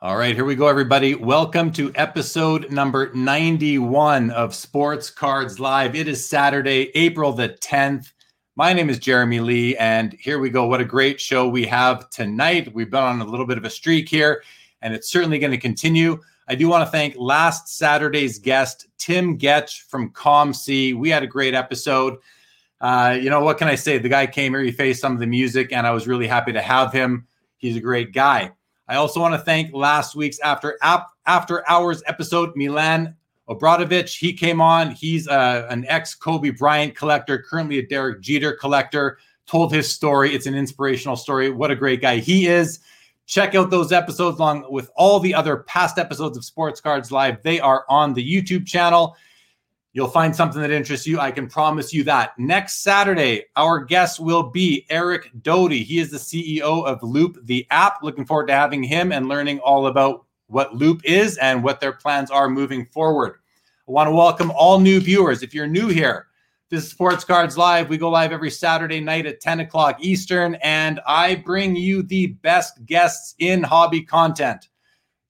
All right, here we go, everybody. Welcome to episode number 91 of Sports Cards Live. It is Saturday, April the 10th. My name is Jeremy Lee, and here we go. What a great show we have tonight. We've been on a little bit of a streak here, and it's certainly going to continue. I do want to thank last Saturday's guest, Tim Getsch from COMC. We had a great episode. Uh, you know, what can I say? The guy came here, he faced some of the music, and I was really happy to have him. He's a great guy. I also want to thank last week's after after hours episode, Milan Obradovic. He came on. He's uh, an ex Kobe Bryant collector, currently a Derek Jeter collector. Told his story. It's an inspirational story. What a great guy he is. Check out those episodes along with all the other past episodes of Sports Cards Live. They are on the YouTube channel. You'll find something that interests you. I can promise you that. Next Saturday, our guest will be Eric Doty. He is the CEO of Loupe, the app. Looking forward to having him and learning all about what Loupe is and what their plans are moving forward. I want to welcome all new viewers. If you're new here, this is Sports Cards Live. We go live every Saturday night at 10 o'clock Eastern, and I bring you the best guests in hobby content.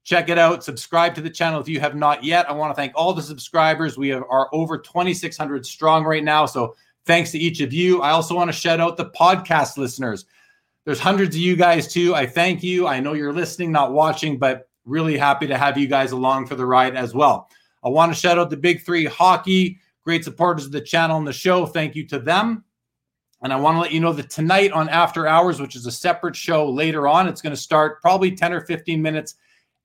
Check it out. Subscribe to the channel if you have not yet. I want to thank all the subscribers. We are over 2,600 strong right now. So thanks to each of you. I also want to shout out the podcast listeners. There's hundreds of you guys too. I thank you. I know you're listening, not watching, but really happy to have you guys along for the ride as well. I want to shout out the big three hockey, great supporters of the channel and the show. Thank you to them. And I want to let you know that tonight on After Hours, which is a separate show later on, it's going to start probably 10 or 15 minutes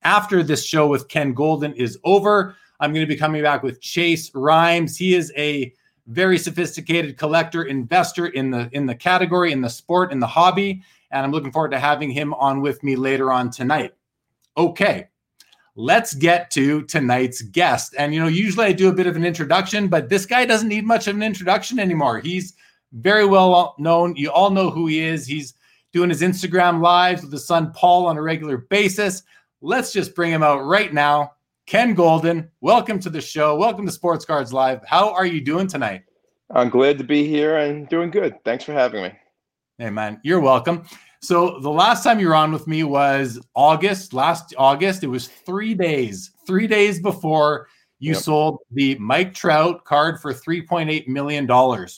after this show with Ken Goldin is over. I'm going to be coming back with Chase Rhymes. He is a very sophisticated collector investor in the in the category in the sport in the hobby and i'm looking forward to having him on with me later on tonight. Okay let's get to tonight's guest. And you know usually i do a bit of an introduction but this guy doesn't need much of an introduction anymore. He's very well known. You all know who he is. He's doing his instagram lives with his son paul on a regular basis Let's just bring him out right now. Ken Goldin, welcome to the show. Welcome to Sports Cards Live. How are you doing tonight? I'm glad to be here and doing good. Thanks for having me. Hey, man, you're welcome. So, the last time you were on with me was August, last August. It was three days, three days before you yep. sold the Mike Trout card for $3.8 million. The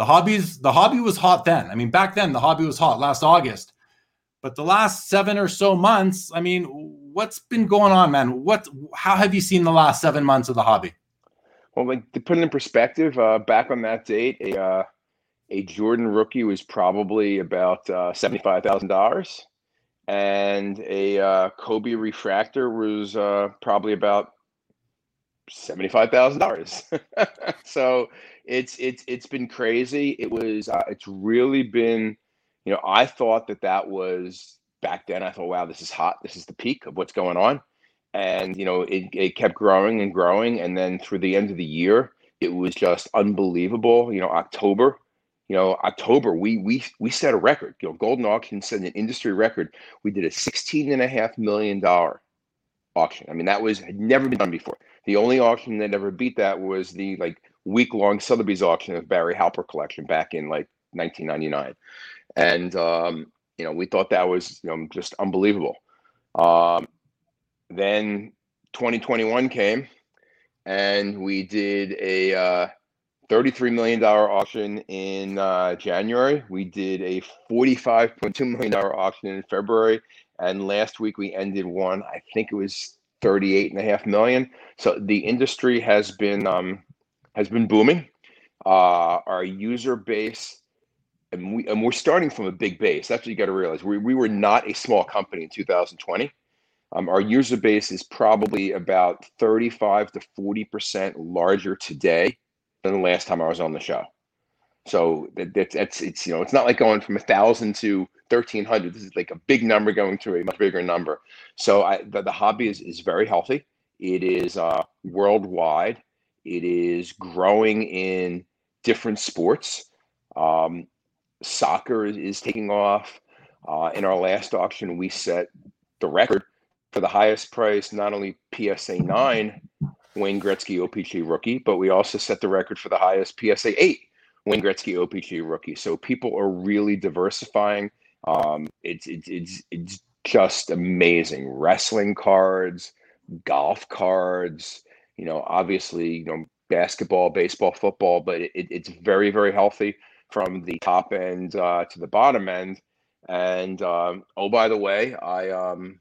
hobbies, the hobby was hot then. I mean, back then, the hobby was hot last August. But the last seven or so months, I mean, what's been going on, man? What? How have you seen the last seven months of the hobby? Well, like to put it in perspective, uh, back on that date, a uh, a Jordan rookie was probably about uh, seventy five thousand dollars, and a uh, Kobe refractor was uh, probably about seventy five thousand dollars. so it's it's it's been crazy. It was uh, it's really been you know, I thought that that was back then. I thought, wow, this is hot. This is the peak of what's going on. And, you know, it, it kept growing and growing. And then through the end of the year, it was just unbelievable. You know, October, you know, October, we we we set a record. You know, Goldin Auction set an industry record. We did a sixteen and a half million dollar auction. I mean, that was had never been done before. The only auction that ever beat that was the like week long Sotheby's auction of Barry Halper collection back in like 1999 and um, you know we thought that was you know just unbelievable. Um, then 2021 came, and we did a uh, 33 million dollar auction in uh, January. We did a 45.2 million dollar auction in February, and last week we ended one. I think it was 38 and a half million. So the industry has been um, has been booming. Uh, our user base and, we, and we're starting from a big base. That's what you got to realize. We, we were not a small company in 2020. Um, our user base is probably about 35 to 40% larger today than the last time I was on the show. So that, that's, that's it's you know it's not like going from a thousand to 1300. This is like a big number going to a much bigger number. So I, the, the hobby is is very healthy. It is uh, worldwide. It is growing in different sports. Um, soccer is, taking off. Uh, in our last auction, we set the record for the highest price, not only PSA 9 Wayne Gretzky OPC rookie, but we also set the record for the highest PSA 8 Wayne Gretzky OPC rookie. So people are really diversifying. Um, it's, it's, it's, it's just amazing. Wrestling cards, golf cards, you know, obviously, you know, basketball, baseball, football, but it, it's very, very healthy from the top end uh, to the bottom end. And um, oh, by the way, I um,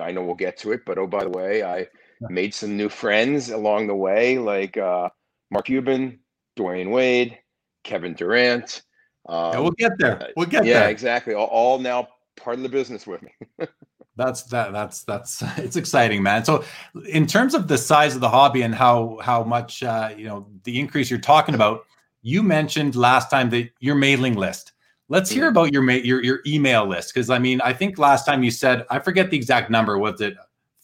I know we'll get to it, but oh, by the way, I made some new friends along the way, like uh, Mark Cuban, Dwyane Wade, Kevin Durant. Um, yeah, we'll get there. We'll get yeah, there. Yeah, exactly. All, all now part of the business with me. that's that that's that's it's exciting man so in terms of the size of the hobby and how how much uh, you know the increase you're talking about you mentioned last time that your mailing list. Let's hear about your your your email list because i mean i think last time you said i forget the exact number was it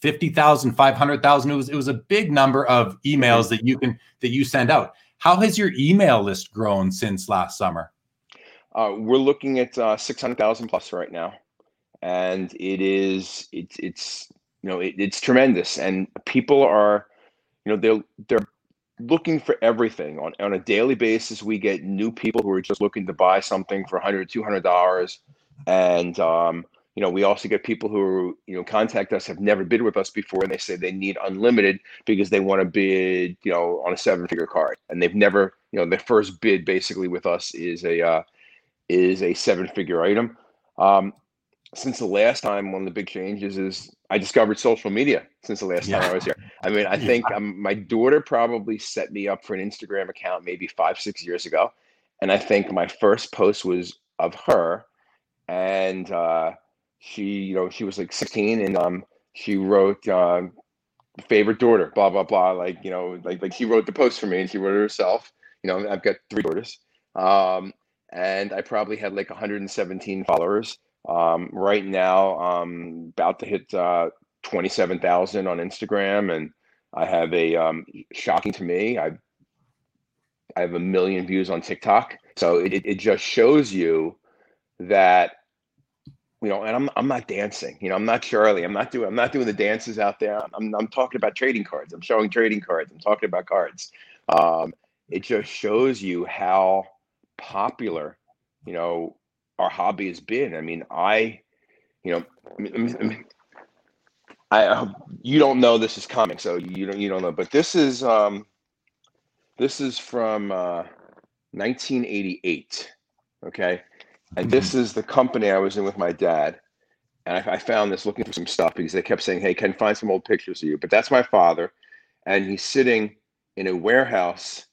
50,000 500,000 it was it was a big number of emails that you can that you send out. How has your email list grown since last summer? Uh, we're looking at uh, 600,000 plus right now. And it is it's it's you know it, it's tremendous. And people are you know they're they're looking for everything. On, on a daily basis we get new people who are just looking to buy something for 100 200 dollars. And um, you know we also get people who you know contact us have never bid with us before and they say they need unlimited because they want to bid you know on a seven figure card. And they've never you know their first bid basically with us is a uh, is a seven figure item. Um, since the last time, one of the big changes is I discovered social media since the last yeah. time I was here. I mean, I yeah. think um, my daughter probably set me up for an Instagram account maybe five, six years ago. And I think my first post was of her. And uh, she, you know, she was like 16 and um, she wrote, uh, favorite daughter, blah, blah, blah. Like, you know, like, like she wrote the post for me and she wrote it herself. You know, I've got three daughters. Um, and I probably had like 117 followers um, right now, I'm about to hit uh, 27,000 on Instagram, and I have a um, shocking to me. I I have a million views on TikTok. So it, it just shows you that you know, and I'm I'm not dancing. You know, I'm not Charlie. I'm not doing I'm not doing the dances out there. I'm I'm talking about trading cards. I'm showing trading cards. I'm talking about cards. Um, it just shows you how popular, you know, our hobby has been. I mean, I, you know, I, mean, I, you don't know this is coming, so you don't you don't know. But this is um, this is from uh, 1988. Okay, and this mm-hmm. is the company I was in with my dad. And I, I found this looking for some stuff because they kept saying, "Hey, can find some old pictures of you?" But that's my father, and he's sitting in a warehouse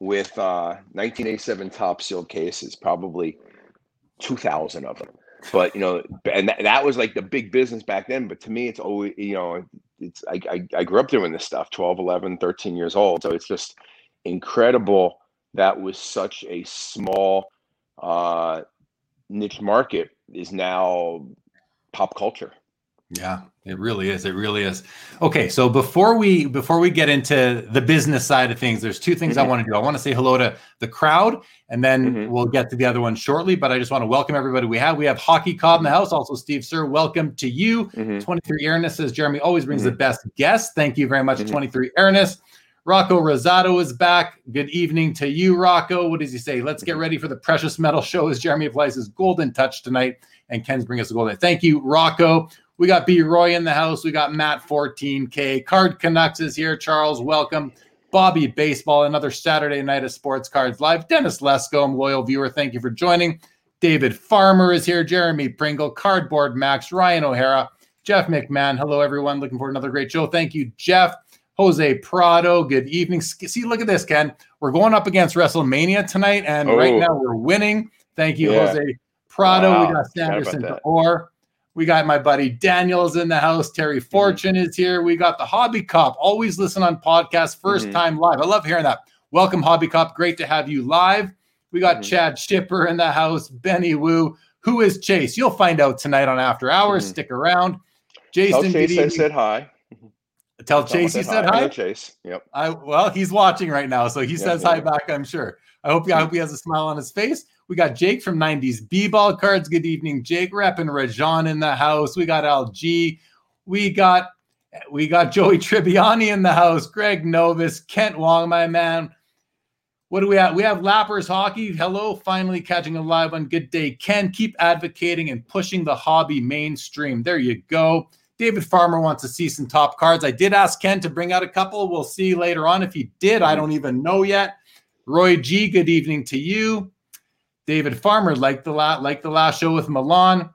with uh, 1987 Topps sealed cases, probably 2,000 of them. But, you know, and that, that was like the big business back then. But to me, it's always, you know, it's, I, I, I grew up doing this stuff 12, 11, 13 years old. So it's just incredible that was such a small uh, niche market is now pop culture. Yeah, it really is. It really is. Okay, so before we before we get into the business side of things, there's two things mm-hmm. I want to do. I want to say hello to the crowd, and then mm-hmm. we'll get to the other one shortly. But I just want to welcome everybody. We have we have Hockey Cobb in the house. Also, Steve Sir, welcome to you. Mm-hmm. 23 Ernest says Jeremy always brings the mm-hmm. best guests. Thank you very much, mm-hmm. 23 Ernest. Rocco Rosado is back. Good evening to you, Rocco. What does he say? Let's get ready for the precious metal show as Jeremy applies his golden touch tonight. And Ken's bring us a golden. Thank you, Rocco. We got B Roy in the house. We got Matt 14K. Card Canucks is here. Charles, welcome. Bobby Baseball, another Saturday night of Sports Cards Live. Dennis Lesko, loyal viewer, thank you for joining. David Farmer is here. Jeremy Pringle, Cardboard Max, Ryan O'Hara, Jeff McMahon. Hello, everyone. Looking for another great show. Thank you, Jeff. Jose Prado, good evening. See, look at this, Ken. We're going up against WrestleMania tonight, and oh. right now we're winning. Thank you, yeah. Jose Prado. Wow. We got Sanderson Orr. We got my buddy Daniel's in the house. Terry mm-hmm. Fortune mm-hmm. is here. We got the Hobby Cop. Always listen on podcast, 1st mm-hmm. time live. I love hearing that. Welcome, Hobby Cop. Great to have you live. We got mm-hmm. Chad Shipper in the house. Benny Wu. Who is Chase? You'll find out tonight on After Hours. Mm-hmm. Stick around. Jason, Tell Chase I said hi. Tell Chase he said hi. hi. Chase. Yep. I well, he's watching right now, so he yep, says hi back. I'm sure. I hope. I hope he has a smile on his face. We got Jake from 90s B ball cards. Good evening, Jake. Repping Rajan in the house. We got LG. We got we got Joey Tribbiani in the house. Greg Novus, Kent Wong, my man. What do we have? We have Lappers Hockey. Hello, finally catching a live on Good Day. Ken, keep advocating and pushing the hobby mainstream. There you go. David Farmer wants to see some top cards. I did ask Ken to bring out a couple. We'll see later on if he did. I don't even know yet. Roy G, good evening to you. David Farmer, like the la- like the last show with Milan.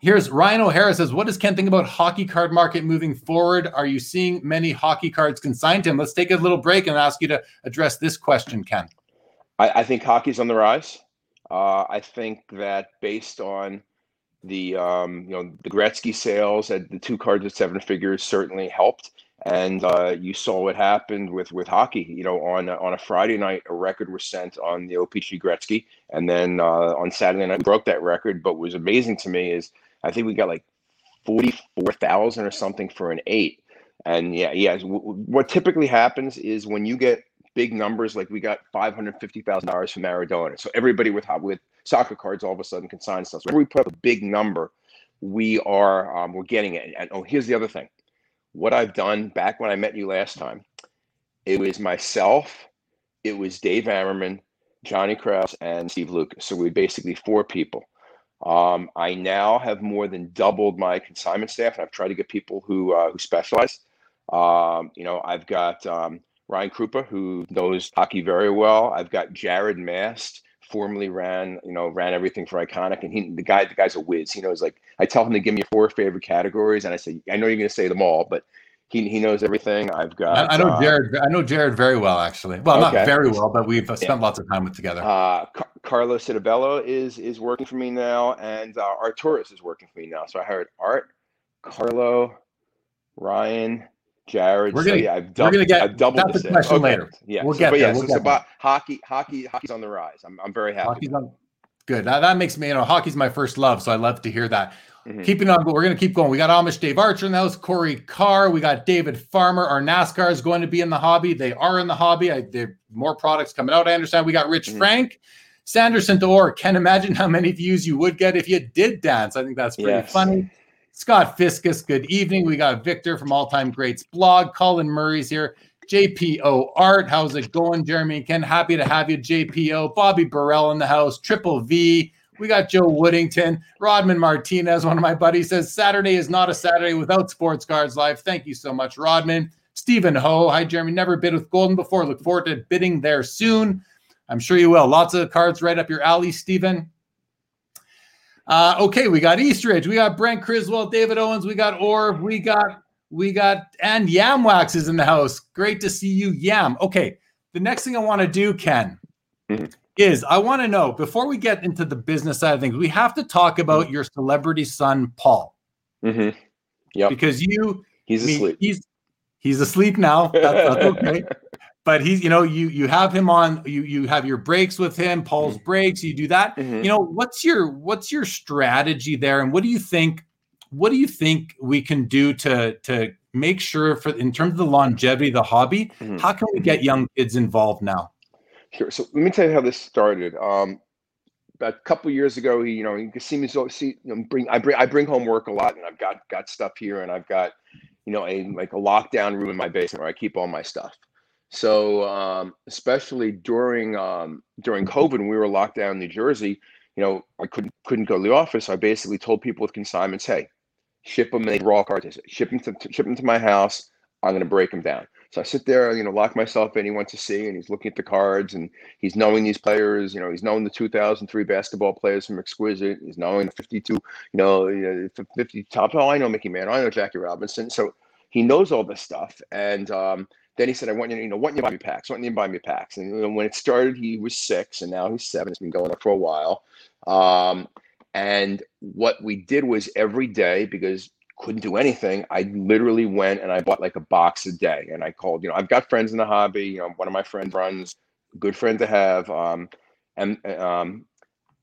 Here's Ryan O'Hara says, "What does Ken think about hockey card market moving forward? Are you seeing many hockey cards consigned to him?" Let's take a little break and ask you to address this question, Ken. I, I think hockey's on the rise. Uh, I think that based on the um, you know the Gretzky sales and the two cards at seven figures certainly helped, and uh, you saw what happened with with hockey. You know, on on a Friday night, a record was sent on the OPC Gretzky, and then uh, on Saturday night broke that record. But what was amazing to me is I think we got like forty four thousand or something for an eight. And yeah, yeah. What typically happens is when you get big numbers, like we got five hundred fifty thousand dollars from Maradona. So everybody with with soccer cards all of a sudden can sign stuff. So whenever we put up a big number, we are um, we're getting it. And oh, here's the other thing. What I've done back when I met you last time, it was myself, it was Dave Ammerman, Johnny Kraus, and Steve Lucas. So we basically four people. Um, I now have more than doubled my consignment staff, and I've tried to get people who uh, who specialize. Um, you know, I've got um, Ryan Krupa, who knows hockey very well. I've got Jared Mast, formerly ran you know ran everything for Iconic, and he the guy the guy's a whiz. He knows like I tell him to give me four favorite categories, and I say I know you're going to say them all, but he, he knows everything. I've got. I, I know uh, Jared. I know Jared very well, actually. Well, okay. not very well, but we've uh, spent yeah. lots of time with together. Uh, Car- Carlos Citabello is is working for me now, and uh, Art Torres is working for me now. So I hired Art, Carlo, Ryan, Jared. We're gonna, so, yeah, I've doubled. We're gonna get. I've doubled the question okay. later. Yeah, we'll so, get but there. yeah, we'll so get it's about hockey. Hockey. Hockey's on the rise. I'm I'm very happy. Hockey's on. Good. Now, that makes me. You know, hockey's my first love, so I love to hear that. Mm-hmm. Keeping on, but we're going to keep going. We got Amish Dave Archer in the house, Corey Carr. We got David Farmer. Our NASCAR is going to be in the hobby. They are in the hobby. I, there more products coming out. I understand. We got Rich mm-hmm. Frank, Sanderson Door. Can't imagine how many views you would get if you did dance. I think that's pretty yes. funny. Scott Fiskus, good evening. We got Victor from All Time Greats blog. Colin Murray's here. JPO Art, how's it going, Jeremy and Ken? Happy to have you, JPO. Bobby Burrell in the house. Triple V. We got Joe Woodington, Rodman Martinez, one of my buddies says Saturday is not a Saturday without Sports Cards Live. Thank you so much, Rodman. Stephen Ho, hi Jeremy. Never bid with Goldin before. Look forward to bidding there soon. I'm sure you will. Lots of cards right up your alley, Stephen. Uh, okay, we got Eastridge, we got Brent Criswell, David Owens, we got Orb, we got we got and Yam Wax is in the house. Great to see you, Yam. Okay, the next thing I want to do, Ken, mm-hmm is I want to know before we get into the business side of things, we have to talk about mm-hmm. your celebrity son, Paul. Mm-hmm. Yeah. Because you, he's asleep. He's he's asleep now. That's, that's okay. but he's, you know, you you have him on. You you have your breaks with him. Paul's mm-hmm. breaks. You do that. Mm-hmm. You know, what's your what's your strategy there, and what do you think? What do you think we can do to to make sure for in terms of the longevity of the hobby? Mm-hmm. How can we get young kids involved now? Sure. So let me tell you how this started. Um, about a couple years ago, he, you know, you can see me so see, you know, bring I bring I bring home work a lot, and I've got got stuff here, and I've got, you know, a like a lockdown room in my basement where I keep all my stuff. So um, especially during um, during COVID, when we were locked down in New Jersey, you know, I couldn't couldn't go to the office. I basically told people with consignments, hey, ship them in raw cards. Ship them to ship them to my house. I'm going to break them down. So I sit there, you know, lock myself in. He wants to see, and he's looking at the cards, and he's knowing these players. You know, he's knowing the 2003 basketball players from Exquisite. He's knowing the 52, you know, 50 Topps. Oh, I know Mickey Mantle. I know Jackie Robinson. So he knows all this stuff. And um, then he said, "I want you, to, you know, want you to buy me packs. Want you to buy me packs." And when it started, he was six, and now he's seven. It's been going on for a while. Um, and what we did was every day because couldn't do anything, I literally went and I bought like a box a day. And I called, you know, I've got friends in the hobby. You know, one of my friends runs, good friend to have. Um, and um,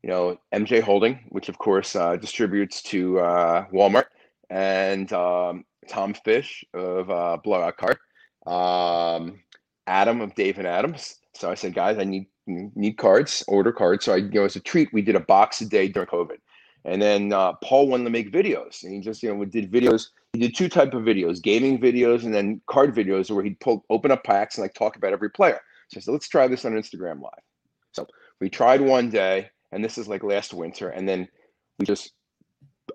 you know, MJ Holding, which of course uh, distributes to uh, Walmart, and um, Tom Fish of uh, Blowout Card, um, Adam of Dave and Adams. So I said, guys, I need need cards, order cards. So I, you know, as a treat, we did a box a day during COVID. And then uh, Paul wanted to make videos, and he just you know did videos. He did two type of videos: gaming videos and then card videos, where he'd pull open up packs and like talk about every player. So I said, let's try this on Instagram Live. So we tried one day, and this is like last winter, and then we just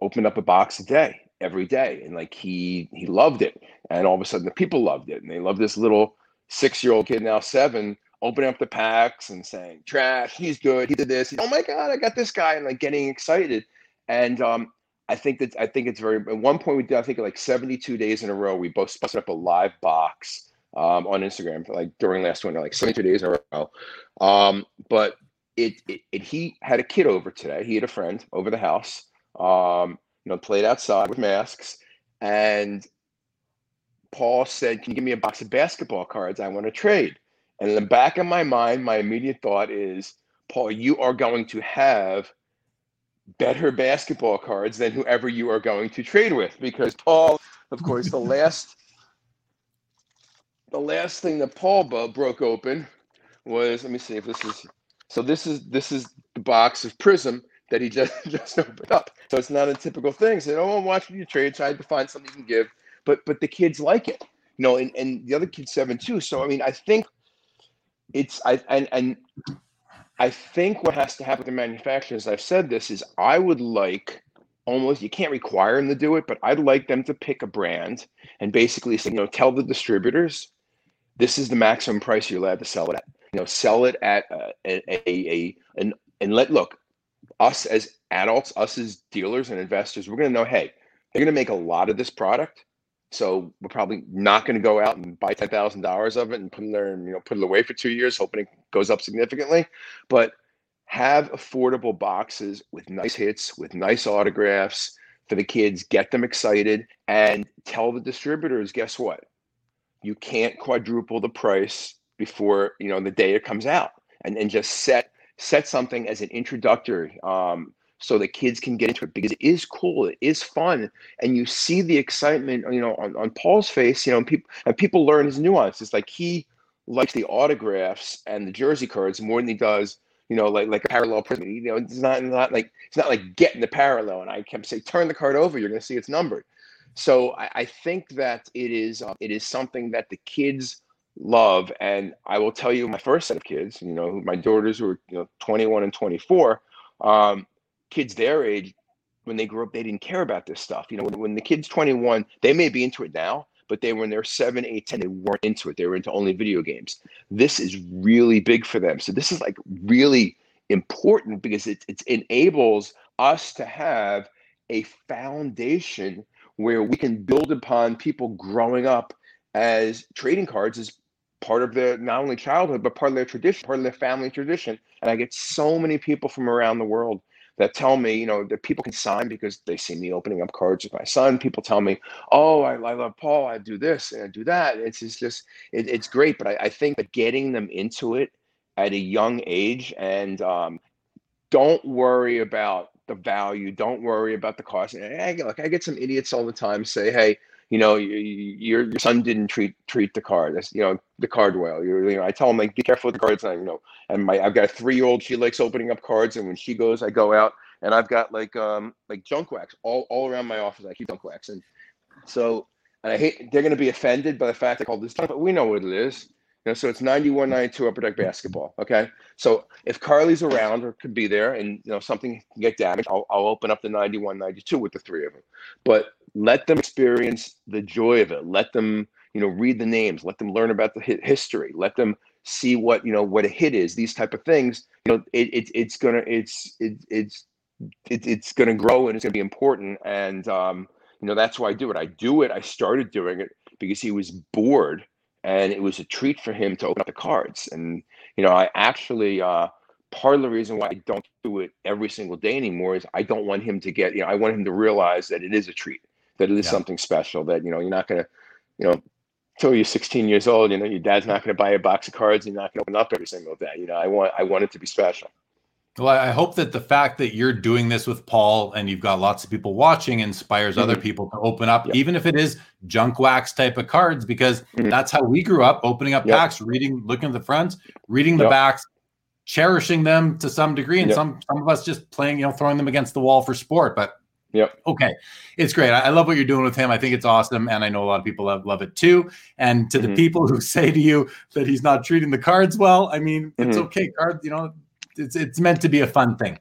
opened up a box a day every day, and like he he loved it, and all of a sudden the people loved it, and they love this little six year old kid now seven opening up the packs and saying trash he's good he did this oh my god i got this guy and like getting excited and um I think that I think it's very. At one point, we did I think like 72 days in a row. We both busted up a live box um, on Instagram for like during last winter, like 72 days in a row. Um, but it, it, it, he had a kid over today. He had a friend over the house. Um, you know, played outside with masks, and Paul said, "Can you give me a box of basketball cards? I want to trade." And in the back of my mind, my immediate thought is, Paul, you are going to have better basketball cards than whoever you are going to trade with because Paul, of course, the last the last thing that Paul broke open was let me see if this is so this is this is the box of Prizm that he just just opened up. So it's not a typical thing. Said, "Oh, I'm watching you trade, tried to find something you can give," but but the kids like it, you know, and and the other kids seven too. So I mean, I think it's I and and I think what has to happen with the manufacturers, I've said this, is I would like almost you can't require them to do it, but I'd like them to pick a brand and basically say, you know, tell the distributors this is the maximum price you're allowed to sell it at. You know, sell it at uh, a, a, a an and let look us as adults, us as dealers and investors, we're going to know, hey, they're going to make a lot of this product. So we're probably not going to go out and buy ten thousand dollars of it and put it there and you know put it away for two years, hoping it goes up significantly. But have affordable boxes with nice hits, with nice autographs for the kids. Get them excited and tell the distributors, guess what? You can't quadruple the price before you know the day it comes out, and and just set set something as an introductory. Um, so the kids can get into it because it is cool, it is fun, and you see the excitement, you know, on, on Paul's face, you know, and people and people learn his nuances. Like he likes the autographs and the jersey cards more than he does, you know, like like a parallel Prizm. You know, it's not not like it's not like getting the parallel. And I kept saying, turn the card over, you're going to see it's numbered. So I, I think that it is uh, it is something that the kids love, and I will tell you, my first set of kids, you know, my daughters who were you know 21 and 24. Um, kids their age, when they grew up, they didn't care about this stuff. You know, when, when the kid's 21, they may be into it now, but they when they're 7, 8, 10, they weren't into it. They were into only video games. This is really big for them. So this is like really important because it, it enables us to have a foundation where we can build upon people growing up as trading cards as part of their not only childhood but part of their tradition part of their family tradition and i get so many people from around the world that tell me, you know, that people can sign because they see me opening up cards with my son. People tell me, oh, I, I love Paul. I do this and I do that. It's just, just it, it's great. But I, I, think that getting them into it at a young age and um, don't worry about the value. Don't worry about the cost. And I, look, I get some idiots all the time say, hey, you know, your your son didn't treat treat the card. That's you know the card well. You're, you know, I tell him like be careful with the cards. And, you know, and my I've got a three year old. She likes opening up cards, and when she goes, I go out and I've got like um like junk wax all all around my office. I keep junk wax, and so and I hate they're going to be offended by the fact I call this junk, but we know what it is. You know, so it's 91, 92 upper deck basketball. Okay. So if Carly's around or could be there and you know something can get damaged, I'll, I'll open up the 91, 92 with the three of them. But let them experience the joy of it. Let them, you know, read the names, let them learn about the history, let them see what, you know, what a hit is, these type of things. You know, it, it it's gonna it's it, it's it, it's gonna grow and it's gonna be important. And um, you know, that's why I do it. I do it, I started doing it because he was bored and it was a treat for him to open up the cards. And you know, I actually uh, part of the reason why I don't do it every single day anymore is I don't want him to get. You know, I want him to realize that it is a treat, that it is yeah. something special. That you know, you're not gonna, you know. Until you're 16 years old, you know your dad's not going to buy a box of cards. You're not going to open up every single day. You know, I want I want it to be special. Well, I hope that the fact that you're doing this with Paul and you've got lots of people watching inspires mm-hmm. other people to open up, yep. even if it is junk wax type of cards, because mm-hmm. that's how we grew up opening up yep. packs, reading, looking at the fronts, reading the yep. backs, cherishing them to some degree. And some some of us just playing, you know, throwing them against the wall for sport. But Yep. Okay. It's great. I love what you're doing with him. I think it's awesome. And I know a lot of people love, love it too. And to mm-hmm. the people who say to you that he's not treating the cards well, I mean, mm-hmm. it's okay. Cards, you know, it's, it's meant to be a fun thing.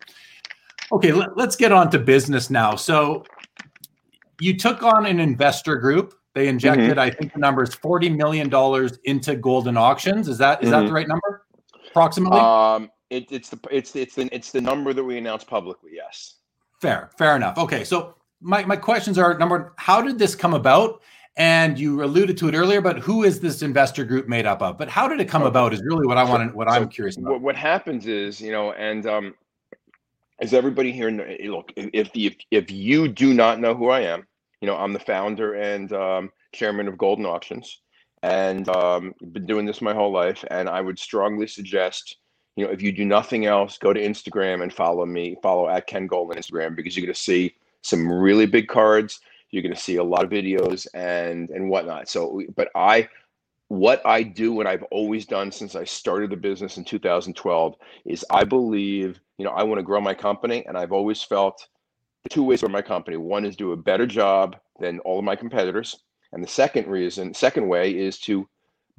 Okay. Let, let's get on to business now. So you took on an investor group. They injected, mm-hmm. I think the number is $40 million into Goldin Auctions. Is that, is that the mm-hmm. right number approximately? Um, it, it's the, it's, it's the, it's the number that we announced publicly. Yes. Fair, fair enough. Okay, so my, my questions are number one, how did this come about? And you alluded to it earlier, but who is this investor group made up of? But how did it come about is really what I want what so I'm curious about. What, what happens is, you know, and um, as everybody here, look, if, if if you do not know who I am, you know, I'm the founder and um, chairman of Goldin Auctions, and um, been doing this my whole life. And I would strongly suggest you know, if you do nothing else, go to Instagram and follow me. Follow at Ken Goldin Instagram because you're going to see some really big cards. You're going to see a lot of videos and and whatnot. So, but I, what I do and I've always done since I started the business in 2012 is I believe, you know, I want to grow my company, and I've always felt two ways for my company. One is do a better job than all of my competitors, and the second reason, second way, is to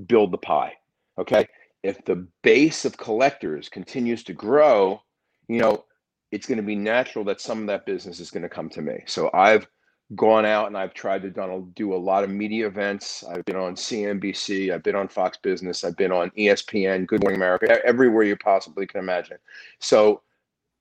build the pie. Okay, if the base of collectors continues to grow, you know, it's going to be natural that some of that business is going to come to me. So I've gone out and I've tried to do a lot of media events. I've been on CNBC, I've been on Fox Business, I've been on ESPN, Good Morning America, everywhere you possibly can imagine. So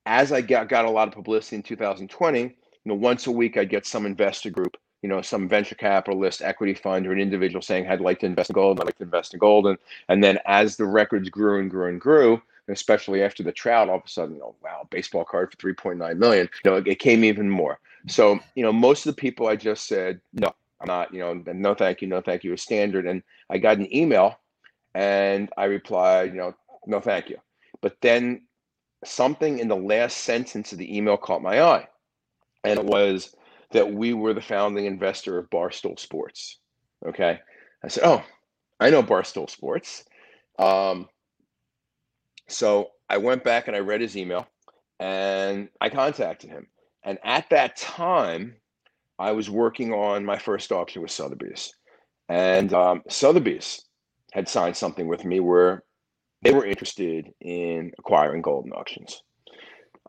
as I got, got a lot of publicity in 2020, you know, once a week I'd get some investor group you know, some venture capitalist, equity fund, or an individual saying, I'd like to invest in gold, I'd like to invest in gold. And, and then as the records grew and grew and grew, especially after the trout, all of a sudden, oh, wow, baseball card for 3.9 million, you know, it, it came even more. So, you know, most of the people I just said, no, I'm not, you know, no, thank you, no, thank you, is standard. And I got an email and I replied, you know, no, thank you. But then something in the last sentence of the email caught my eye. And it was, that we were the founding investor of Barstool Sports. Okay. I said, Oh, I know Barstool Sports. Um, so I went back and I read his email and I contacted him. And at that time, I was working on my first auction with Sotheby's. And um, Sotheby's had signed something with me where they were interested in acquiring Goldin Auctions.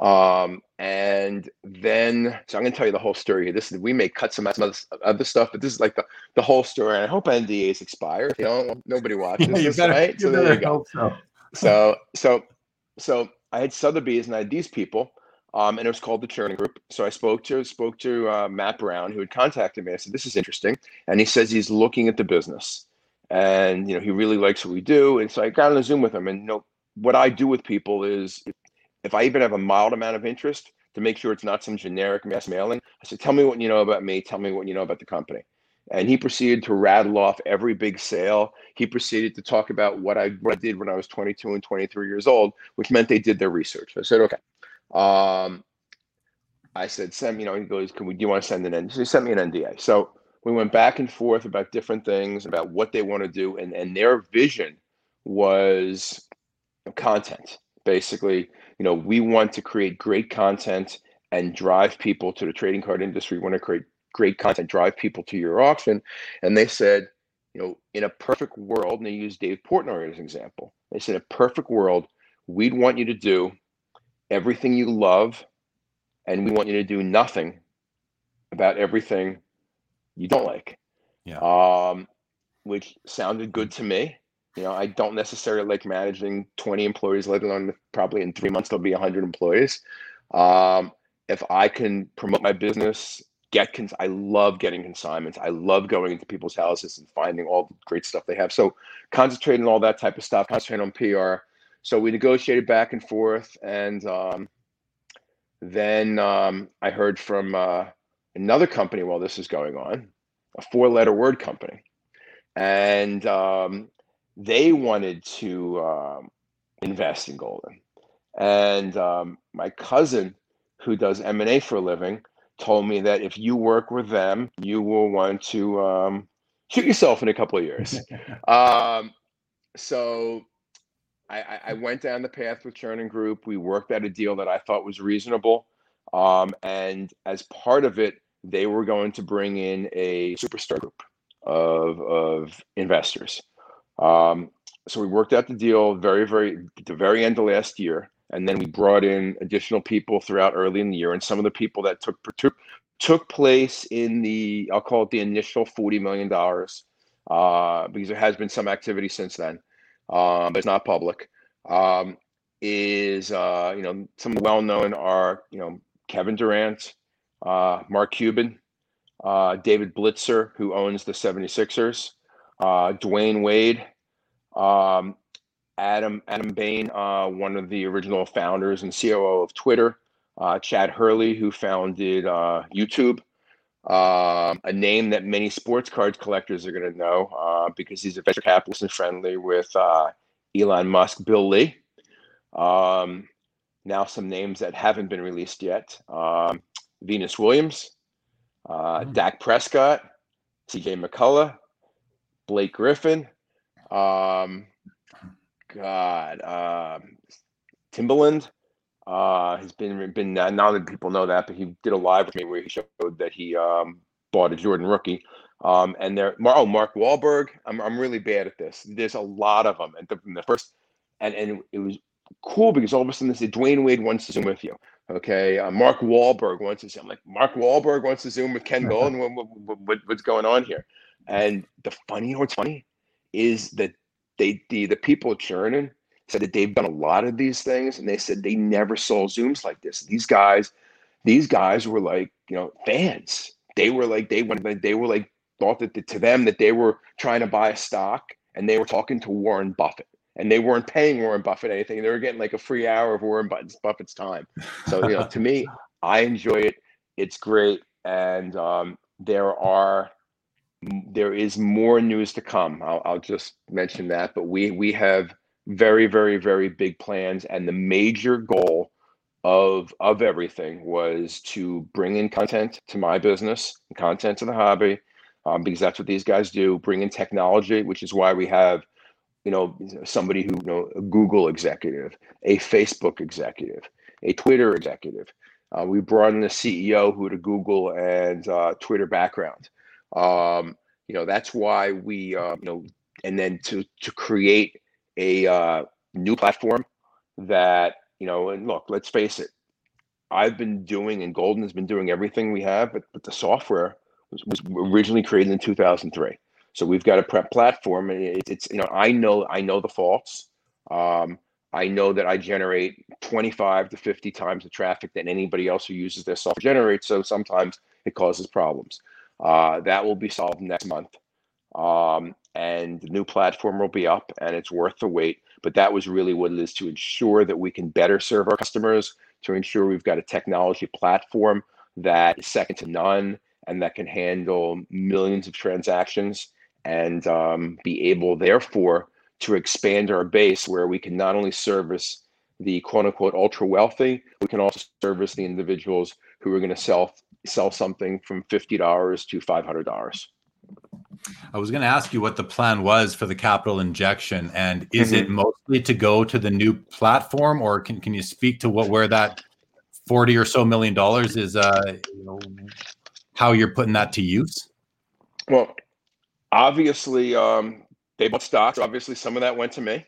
Um, and then, so I'm going to tell you the whole story here. This is, we may cut some other, other stuff, but this is like the, the whole story. And I hope NDAs expire. You know, nobody watches yeah, this, better, right? So there you go. So. so, so, so I had Sotheby's and I had these people, um, and it was called the Chernin Group. So I spoke to spoke to uh, Matt Brown, who had contacted me. I said, "This is interesting," and he says he's looking at the business, and you know he really likes what we do. And so I got on a Zoom with him, and you know what I do with people is if I even have a mild amount of interest to make sure it's not some generic mass mailing, I said, tell me what you know about me. Tell me what you know about the company. And he proceeded to rattle off every big sale. He proceeded to talk about what I, what I did when I was 22 and 23 years old, which meant they did their research. I said, okay. Um, I said, send, you know, he goes, can we, do you want to send an NDA? So he sent me an NDA. So we went back and forth about different things, about what they want to do. And, and their vision was content, basically you know, we want to create great content and drive people to the trading card industry. We want to create great content, drive people to your auction. And they said, you know, in a perfect world, and they used Dave Portnoy as an example. They said, in a perfect world, we'd want you to do everything you love, and we want you to do nothing about everything you don't like. Yeah. Um, which sounded good to me. You know, I don't necessarily like managing 20 employees, let alone probably in three months there'll be 100 employees. Um, if I can promote my business, get cons- I love getting consignments. I love going into people's houses and finding all the great stuff they have. So concentrating on all that type of stuff, concentrating on PR. So we negotiated back and forth, and um, then um, I heard from uh, another company while this is going on, a four-letter word company, and um, they wanted to um, invest in Goldin. And um, my cousin, who does M and A for a living, told me that if you work with them, you will want to um, shoot yourself in a couple of years. um, so I, I, went down the path with Chernin Group. We worked out a deal that I thought was reasonable. Um, and as part of it, they were going to bring in a superstar group of, of investors. Um, so we worked out the deal very, very the very end of last year, and then we brought in additional people throughout early in the year. And some of the people that took took took place in the I'll call it the initial forty million dollars, uh, because there has been some activity since then, um, but it's not public. Um, is uh, you know some well known are you know Kevin Durant, uh, Mark Cuban, uh, David Blitzer, who owns the 76ers, uh, Dwyane Wade, um, Adam Adam Bain, uh, one of the original founders and COO of Twitter, uh, Chad Hurley, who founded uh, YouTube, um, a name that many sports cards collectors are going to know uh, because he's a venture capitalist and friendly with uh, Elon Musk, Bill Lee. Um, now, some names that haven't been released yet um, Venus Williams, mm. Dak Prescott, CJ McCullough, Blake Griffin. Um, God, um, Timbaland uh, has been been uh, now that people know that, but he did a live with me where he showed that he um, bought a Jordan rookie. Um, and there, oh, Mark Wahlberg. I'm I'm really bad at this. There's a lot of them, and the, the first, and and it was cool because all of a sudden they said Dwyane Wade wants to zoom with you. Okay, uh, Mark Wahlberg wants to zoom. I'm like Mark Wahlberg wants to zoom with Ken Goldin. what, what, what, what's going on here? And the funny, you know what's funny is that they the the people at Sheridan said that they've done a lot of these things, and they said they never saw zooms like this. These guys, these guys were like you know fans. They were like they went they were like thought that the, to them that they were trying to buy a stock, and they were talking to Warren Buffett and they weren't paying Warren Buffett anything. They were getting like a free hour of Warren Buffett's time. So you know, to me, I enjoy it. It's great, and um, there are there is more news to come. I'll, I'll just mention that, but we we have very very very big plans, and the major goal of of everything was to bring in content to my business, content to the hobby, um, because that's what these guys do. Bring in technology, which is why we have you know, somebody who, you know, a Google executive, a Facebook executive, a Twitter executive. Uh, we brought in a CEO who had a Google and uh, Twitter background. Um, you know, that's why we, uh, you know, and then to to create a uh, new platform that, you know, and look, let's face it, I've been doing and Goldin has been doing everything we have, but but the software was, was originally created in 2003. So we've got a prep platform, and it's, it's you know I know I know the faults. Um, I know that I generate 25 to 50 times the traffic that anybody else who uses their software generates. So sometimes it causes problems. Uh, that will be solved next month. Um, and the new platform will be up and it's worth the wait. But that was really what it is to ensure that we can better serve our customers, to ensure we've got a technology platform that is second to none and that can handle millions of transactions and um, be able, therefore, to expand our base where we can not only service the quote unquote ultra wealthy, we can also service the individuals who are going to sell sell something from fifty dollars to five hundred dollars. I was going to ask you what the plan was for the capital injection, and is mm-hmm. it mostly to go to the new platform, or can can you speak to what where that forty or so million dollars is? Uh, you know, how you're putting that to use? Well, obviously um, they bought stocks. Obviously, some of that went to me.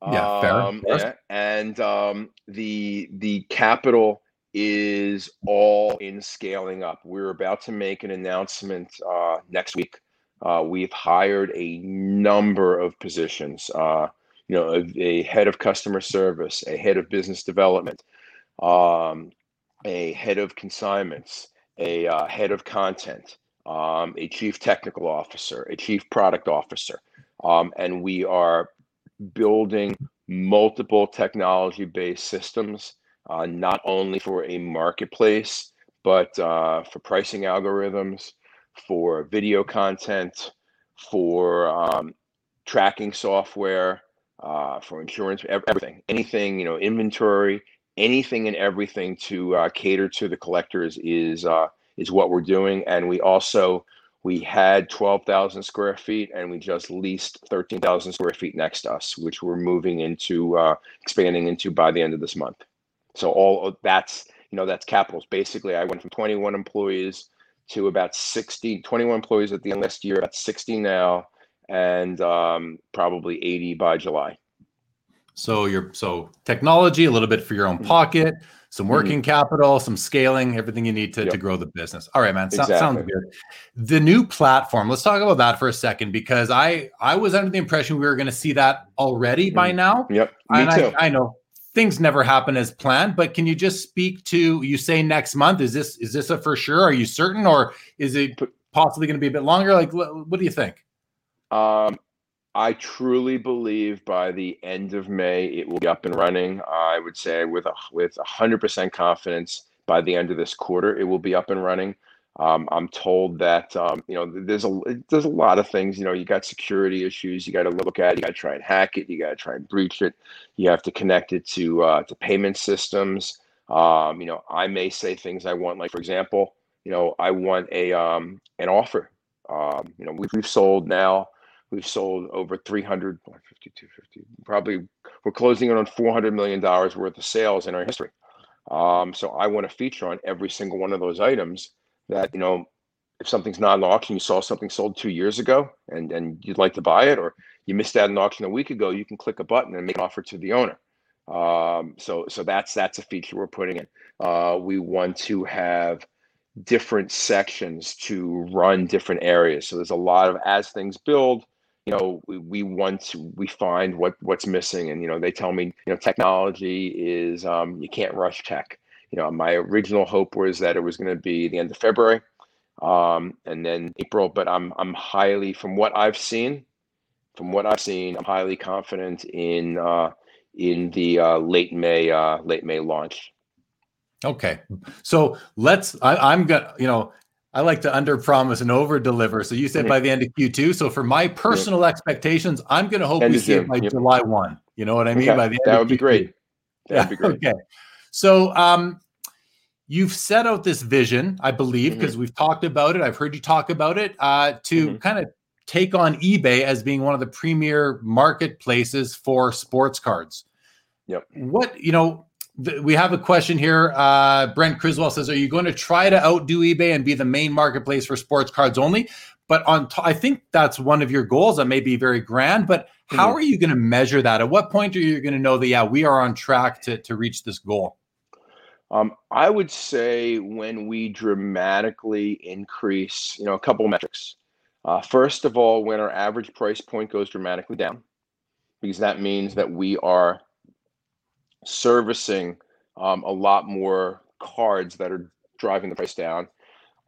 Yeah, fair, um, fair. And um, the the capital is all in scaling up. We're about to make an announcement uh, next week. Uh, we've hired a number of positions. Uh, you know, a, a, head of customer service, a head of business development, um, a head of consignments, a uh, head of content, um, a chief technical officer, a chief product officer, um, and we are building multiple technology based systems, uh, not only for a marketplace, but uh, for pricing algorithms, for video content, for um, tracking software, uh, for insurance, everything, anything, you know, inventory, anything and everything to uh, cater to the collectors is uh, is what we're doing. And we also we had 12,000 square feet and we just leased 13,000 square feet next to us, which we're moving into uh, expanding into by the end of this month. So all of that's you know, that's capitals. Basically, I went from 21 employees to about 60, 21 employees at the end of last year, about 60 now, and um, probably 80 by July. So you're so technology, a little bit for your own mm-hmm. pocket, some mm-hmm. working mm-hmm. capital, some scaling, everything you need to, yep. to grow the business. All right, man. So, exactly. Sounds good. The new platform. Let's talk about that for a second because I I was under the impression we were going to see that already by now. Yep. Me and too. I, I know things never happen as planned but can you just speak to you say next month is this is this a for sure? Are you certain or is it possibly going to be a bit longer? Like what, do you think? Um i truly believe by the end of may it will be up and running. I would say with a with 100% confidence by the end of this quarter it will be up and running um, I'm told that um, you know there's a there's a lot of things. You know, you got security issues. You got to look at. You got to try and hack it. You got to try and breach it. You have to connect it to uh, to payment systems. Um, you know, I may say things I want, like for example, you know, I want a um, an offer. Um, you know, we've, we've sold now. We've sold over 300, 52, 50, probably we're closing in on 400 million dollars worth of sales in our history. Um, so I want a feature on every single one of those items that you know if something's not an auction you saw something sold two years ago and and you'd like to buy it or you missed out an auction a week ago you can click a button and make an offer to the owner. Um, so so that's that's a feature we're putting in. Uh, we want to have different sections to run different areas. So there's a lot of as things build you know we, we want to we find what what's missing. And you know they tell me you know technology is um, you can't rush tech you know, my original hope was that it was going to be the end of February, um, and then April. But I'm I'm highly, from what I've seen, from what I've seen, I'm highly confident in uh, in the uh, late May uh, late May launch. Okay, so let's. I, am gonna, you know, I like to under promise and over deliver. So you said mm-hmm. by the end of Q2. So for my personal expectations, I'm going to hope end we see it by yep. July one. You know what I mean? Okay. By the end that would Q2. be great. That'd be great. okay. So um, you've set out this vision, I believe, because mm-hmm. we've talked about it. I've heard you talk about it uh, to mm-hmm. kind of take on eBay as being one of the premier marketplaces for sports cards. Yep. What you know, th- we have a question here. Uh, Brent Criswell says, "Are you going to try to outdo eBay and be the main marketplace for sports cards only?" But on, t- I think that's one of your goals. That may be very grand, but how mm-hmm. are you going to measure that? At what point are you going to know that yeah, we are on track to to reach this goal? Um, I would say when we dramatically increase, you know, a couple metrics. Uh, first of all, when our average price point goes dramatically down, because that means that we are servicing um, a lot more cards that are driving the price down.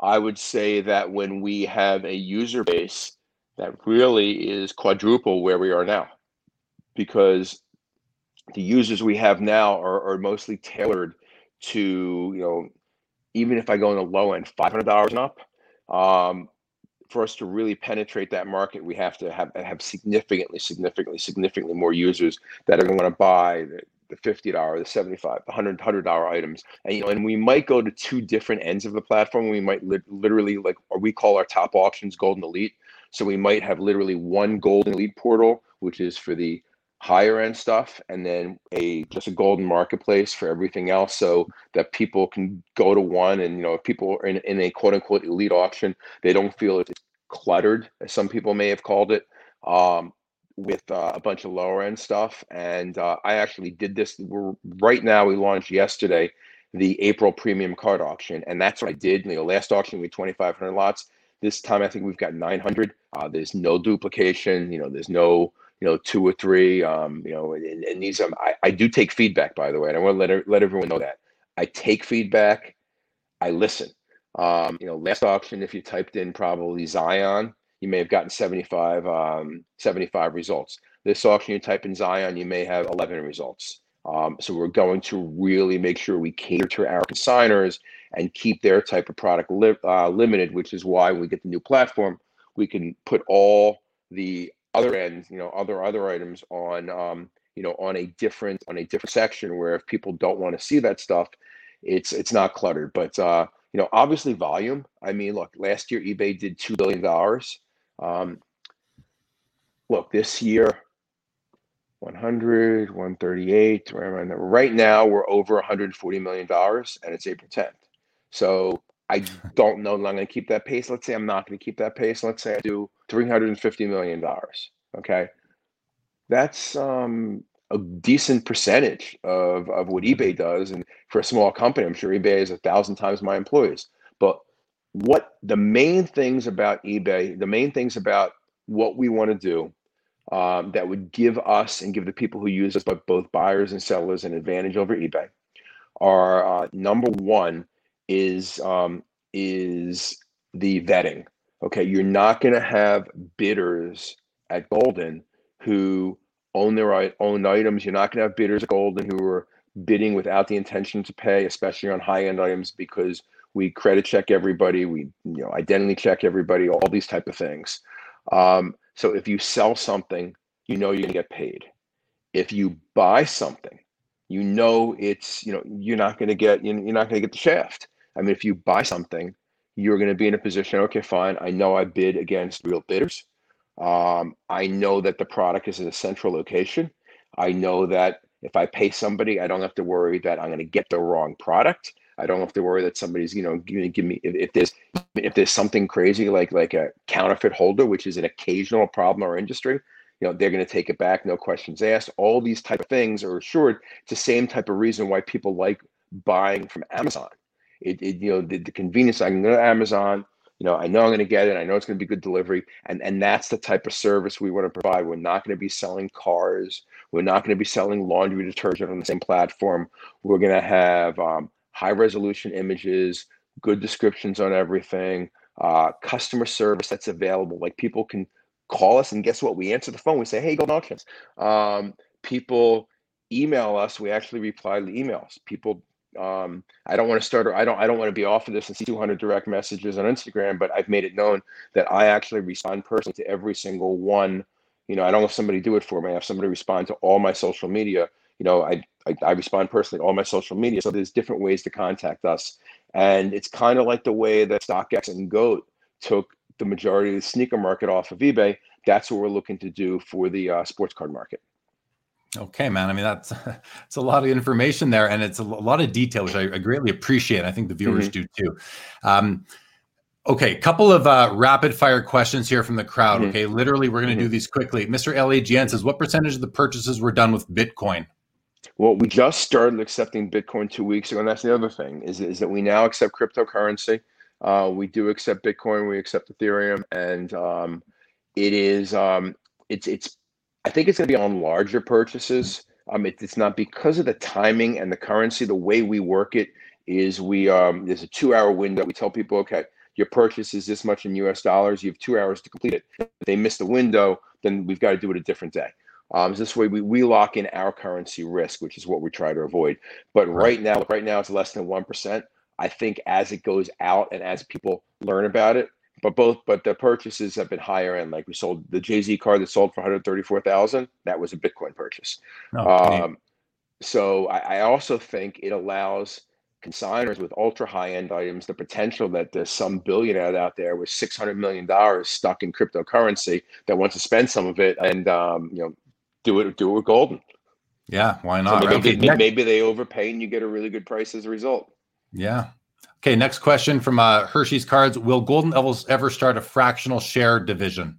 I would say that when we have a user base that really is quadruple where we are now, because the users we have now are, are mostly tailored to you know even if I go in the low end, five hundred dollars and up. Um, for us to really penetrate that market, we have to have have significantly, significantly, significantly more users that are going to want to buy the, the fifty dollar, the $75 the hundred hundred dollar items, and you know, and we might go to two different ends of the platform. We might li- literally like, we call our top auctions Goldin Elite. So we might have literally one Goldin Elite portal, which is for the higher end stuff and then a just a Goldin marketplace for everything else so that people can go to one and you know if people are in, in a quote unquote elite auction they don't feel it's cluttered as some people may have called it um, with uh, a bunch of lower end stuff. And uh, i actually did this we're, right now we launched yesterday the april premium card auction and that's what i did. Know last auction we had 2500 lots this time i think we've got 900 uh, there's no duplication you know there's no you know, two or three. Um, you know, and, and these um, I, I do take feedback, by the way, and I want to let let everyone know that I take feedback. I listen. Um, you know, last auction, if you typed in probably Zion, you may have gotten 75, um, 75 results. This auction, you type in Zion, you may have 11 results. Um, so we're going to really make sure we cater to our consigners and keep their type of product li- uh, limited, which is why when we get the new platform, we can put all the other end, you know, other other items on, um, you know, on a different on a different section where if people don't want to see that stuff, it's it's not cluttered. But uh, you know, obviously volume. I mean, look, last year eBay did two billion dollars. Um, look, this year, 100, 138. Right now, we're over $140 million and it's April 10th. So I don't know I'm going to keep that pace. Let's say I'm not going to keep that pace. Let's say I do $350 million. Okay. That's um, a decent percentage of, of what eBay does. And for a small company, I'm sure eBay is a thousand times my employees. But what the main things about eBay, the main things about what we want to do um, that would give us and give the people who use us, but both buyers and sellers, an advantage over eBay are uh, number one is um, is the vetting. Okay, you're not going to have bidders at Goldin who own their own items. You're not going to have bidders at Goldin who are bidding without the intention to pay, especially on high end items, because we credit check everybody, we you know identity check everybody, all these type of things. Um, so if you sell something, you know you're going to get paid. If you buy something, you know it's you know you're not going to get you're not going to get the shaft. I mean, if you buy something, you're going to be in a position. Okay, fine. I know I bid against real bidders. Um, I know that the product is in a central location. I know that if I pay somebody, I don't have to worry that I'm going to get the wrong product. I don't have to worry that somebody's, you know, give me if, if, there's if there's something crazy like like a counterfeit holder, which is an occasional problem our industry. You know, they're going to take it back, no questions asked. All these type of things are assured. It's the same type of reason why people like buying from Amazon. It, it you know, the, the convenience. I can go to Amazon you know, I know I'm going to get it. I know it's going to be good delivery, and and that's the type of service we want to provide. We're not going to be selling cars. We're not going to be selling laundry detergent on the same platform. We're going to have um, high resolution images, good descriptions on everything, uh, customer service that's available. Like people can call us, and guess what? We answer the phone. We say, "Hey, Goldin Auctions." Um, people email us. We actually reply to the emails. People um, I don't want to start. or I don't. I don't want to be off of this and see 200 direct messages on Instagram. But I've made it known that I actually respond personally to every single one. You know, I don't have somebody do it for me. I have somebody respond to all my social media. You know, I I, I respond personally all my social media. So there's different ways to contact us, and it's kind of like the way that StockX and Goat took the majority of the sneaker market off of eBay. That's what we're looking to do for the uh, sports card market. Okay, man. I mean, that's it's a lot of information there, and it's a lot of detail, which I, I greatly appreciate. I think the viewers mm-hmm. do too. Um, okay, couple of uh, rapid fire questions here from the crowd. Mm-hmm. Okay, literally, we're going to mm-hmm. do these quickly. Mr. LAGN says, "What percentage of the purchases were done with Bitcoin?" Well, we just started accepting Bitcoin two weeks ago, and that's the other thing is, is that we now accept cryptocurrency. Uh, we do accept Bitcoin, we accept Ethereum, and um, it is um, it's it's I think it's going to be on larger purchases. Um, it, it's not because of the timing and the currency. The way we work it is we um, there's a two hour window. We tell people, okay, your purchase is this much in U.S. dollars. You have two hours to complete it. If they miss the window, then we've got to do it a different day. Um, so this way we, we lock in our currency risk, which is what we try to avoid. But right, right now, right now it's less than one percent. I think as it goes out and as people learn about it, but both but the purchases have been higher end. Like we sold the Jay Z card that sold for one hundred thirty four thousand. That was a Bitcoin purchase. Oh, um, so I, I, also think it allows consigners with ultra high end items the potential that there's some billionaire out there with six hundred million dollars stuck in cryptocurrency that wants to spend some of it and um, you know do it do it with Goldin. Yeah, why not? So maybe, maybe, maybe they overpay and you get a really good price as a result. Yeah, Okay, next question from uh, Hershey's Cards. Will Golden Elves ever start a fractional share division?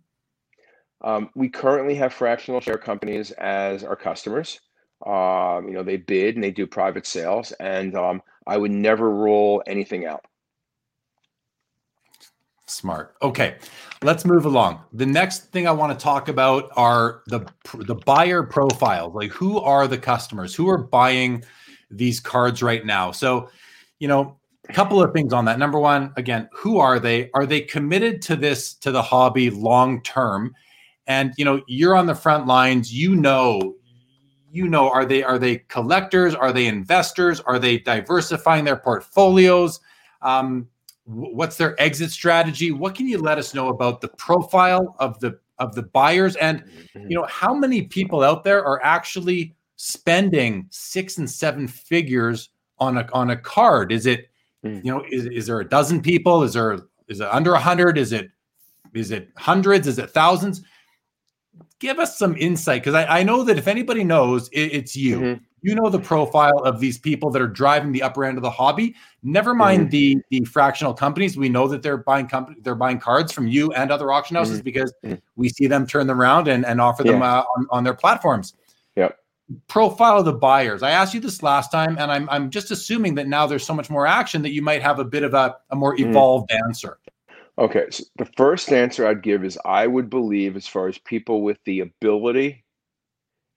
Um, we currently have fractional share companies as our customers. Um, you know, they bid and they do private sales, and um, I would never rule anything out. Smart. Okay, let's move along. The next thing I want to talk about are the the buyer profiles. Like, who are the customers? Who are buying these cards right now? So, you know, a couple of things on that. Number one, again, who are they? Are they committed to this to the hobby long term? And you know, you're on the front lines. You know, you know, are they are they collectors? Are they investors? Are they diversifying their portfolios? Um, what's their exit strategy? What can you let us know about the profile of the of the buyers? And you know, how many people out there are actually spending six and seven figures on a on a card? Is it Mm. You know, is, is there a dozen people? Is there is it under a hundred? Is it is it hundreds? Is it thousands? give us some insight because I, I, know that if anybody knows, it, it's you. Mm-hmm. You know the profile of these people that are driving the upper end of the hobby. Never mind mm-hmm. the the fractional companies. We know that they're buying company they're buying cards from you and other auction houses mm-hmm. because mm-hmm. we see them turn them around and, and offer them uh, on, on their platforms. Profile of the buyers. I asked you this last time, and I'm I'm just assuming that now there's so much more action that you might have a bit of a, a more mm-hmm. evolved answer. Okay, so the first answer I'd give is I would believe, as far as people with the ability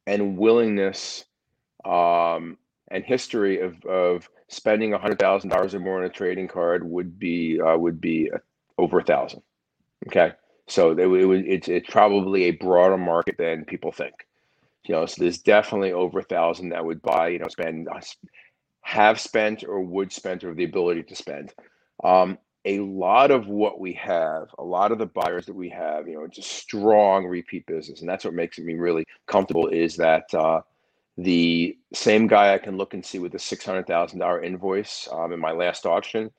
and willingness um, and history of, of spending hundred thousand dollars or more on a trading card would be uh, would be over a thousand. Okay, so it, it, it's it's probably a broader market than people think. You know, so there's definitely over a thousand that would buy. You know, spend have spent or would spend or the ability to spend. Um, a lot of what we have, a lot of the buyers that we have, you know, it's a strong repeat business, and that's what makes me really comfortable. Is that uh, the same guy I can look and see with a six hundred thousand dollar invoice um, in my last auction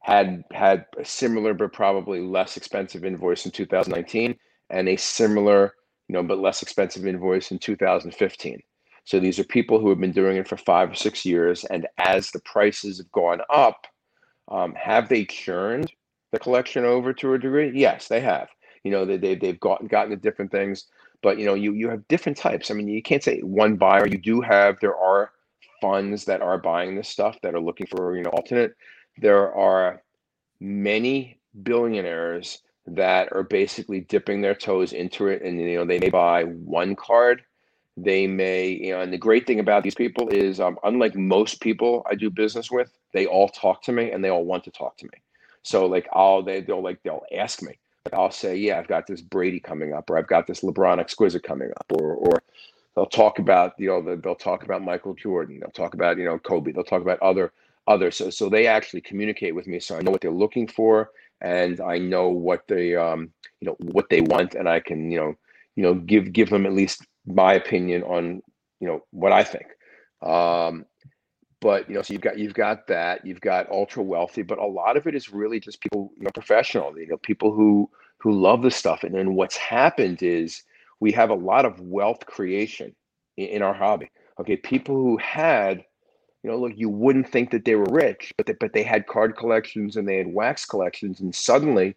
had had a similar but probably less expensive invoice in 2019, and a similar, you know, but less expensive invoice in 2015. So these are people who have been doing it for five or six years, and as the prices have gone up um, have they churned the collection over to a degree? Yes, they have. You know, they, they, they've gotten, gotten to different things, but you know, you, you have different types. I mean, you can't say one buyer. You do have, there are funds that are buying this stuff that are looking for, you know, alternate. There are many billionaires that are basically dipping their toes into it and you know they may buy one card they may, you know, and the great thing about these people is, um, unlike most people I do business with, they all talk to me and they all want to talk to me. So like, I'll they they'll like they'll ask me. I'll say, yeah, I've got this Brady coming up, or I've got this LeBron exquisite coming up, or or they'll talk about you know they'll talk about Michael Jordan, they'll talk about you know Kobe, they'll talk about other others. So so they actually communicate with me, so I know what they're looking for, and I know what they um you know what they want, and I can you know you know give give them at least my opinion on you know what I think. Um, but you know, so you've got you've got that, you've got ultra wealthy, but a lot of it is really just people, you know, professional, you know, people who who love the stuff. And then what's happened is we have a lot of wealth creation in, in our hobby. Okay, people who had, you know, look, you wouldn't think that they were rich, but they, but they had card collections and they had wax collections, and suddenly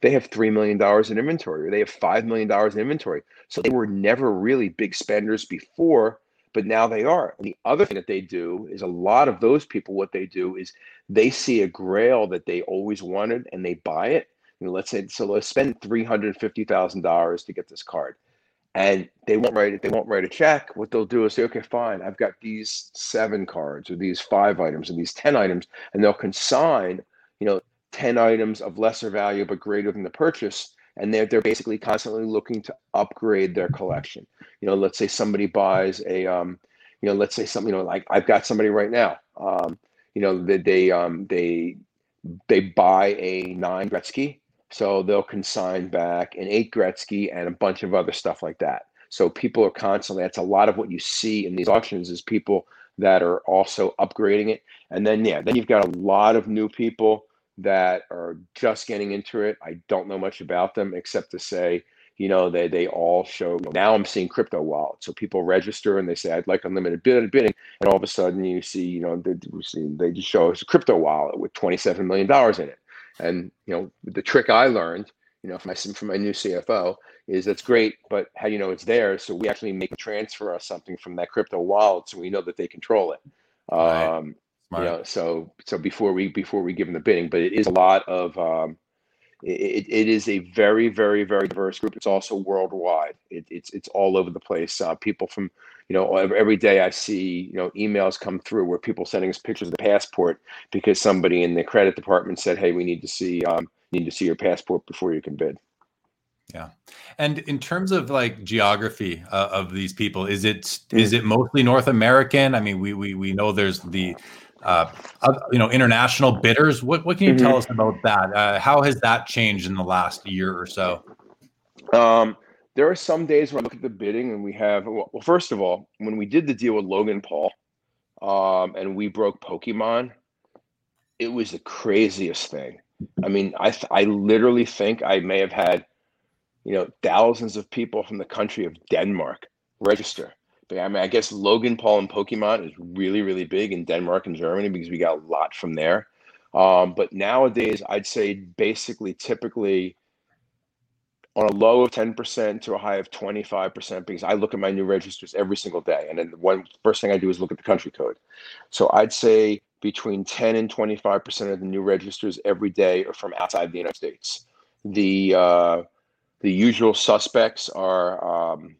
they have $3 million in inventory or they have $5 million in inventory. So they were never really big spenders before, but now they are. And the other thing that they do is a lot of those people, what they do is they see a grail that they always wanted and they buy it. You know, let's say, so let's spend $350,000 to get this card. And they won't write it. They won't write a check. What they'll do is say, okay, fine. I've got these seven cards, or these five items, or these ten items, and they'll consign. You know, 10 items of lesser value but greater than the purchase and they're, they're basically constantly looking to upgrade their collection you know let's say somebody buys a um, you know let's say something you know like i've got somebody right now um, you know that they, they um they they buy a nine gretzky so they'll consign back an eight gretzky and a bunch of other stuff like that so people are constantly that's a lot of what you see in these auctions is people that are also upgrading it and then yeah then you've got a lot of new people that are just getting into it. I don't know much about them except to say, you know, they they all show. Now I'm seeing crypto wallets, so people register and they say, "I'd like unlimited bidding," and all of a sudden you see, you know, they, they just show us a crypto wallet with 27 million dollars in it. And you know, the trick I learned, you know, from my from my new CFO is that's great, but how do you know it's there? So we actually make a transfer or something from that crypto wallet, so we know that they control it. Right. Um, Smart. You know, so so before we before we give them the bidding, but it is a lot of um, it, it is a very very very diverse group. It's also worldwide. It, it's it's all over the place. Uh, people from you know every day I see you know emails come through where people sending us pictures of the passport because somebody in the credit department said, "Hey, we need to see um, need to see your passport before you can bid." Yeah, and in terms of like geography uh, of these people, is it mm. is it mostly North American? I mean, we we we know there's the uh, you know, international bidders. What what can you mm-hmm. tell us about that? Uh, how has that changed in the last year or so? Um, there are some days when I look at the bidding and we have well, first of all, when we did the deal with Logan Paul, um, and we broke Pokemon, it was the craziest thing. I mean, I I literally think I may have had, you know, thousands of people from the country of Denmark register. But I mean, I guess Logan Paul and Pokemon is really, really big in Denmark and Germany because we got a lot from there. Um, but nowadays, I'd say basically, typically, on a low of 10% to a high of 25% because I look at my new registers every single day. And then the one first thing I do is look at the country code. So I'd say between 10 and 25% of the new registers every day are from outside the United States. The uh, the usual suspects are um,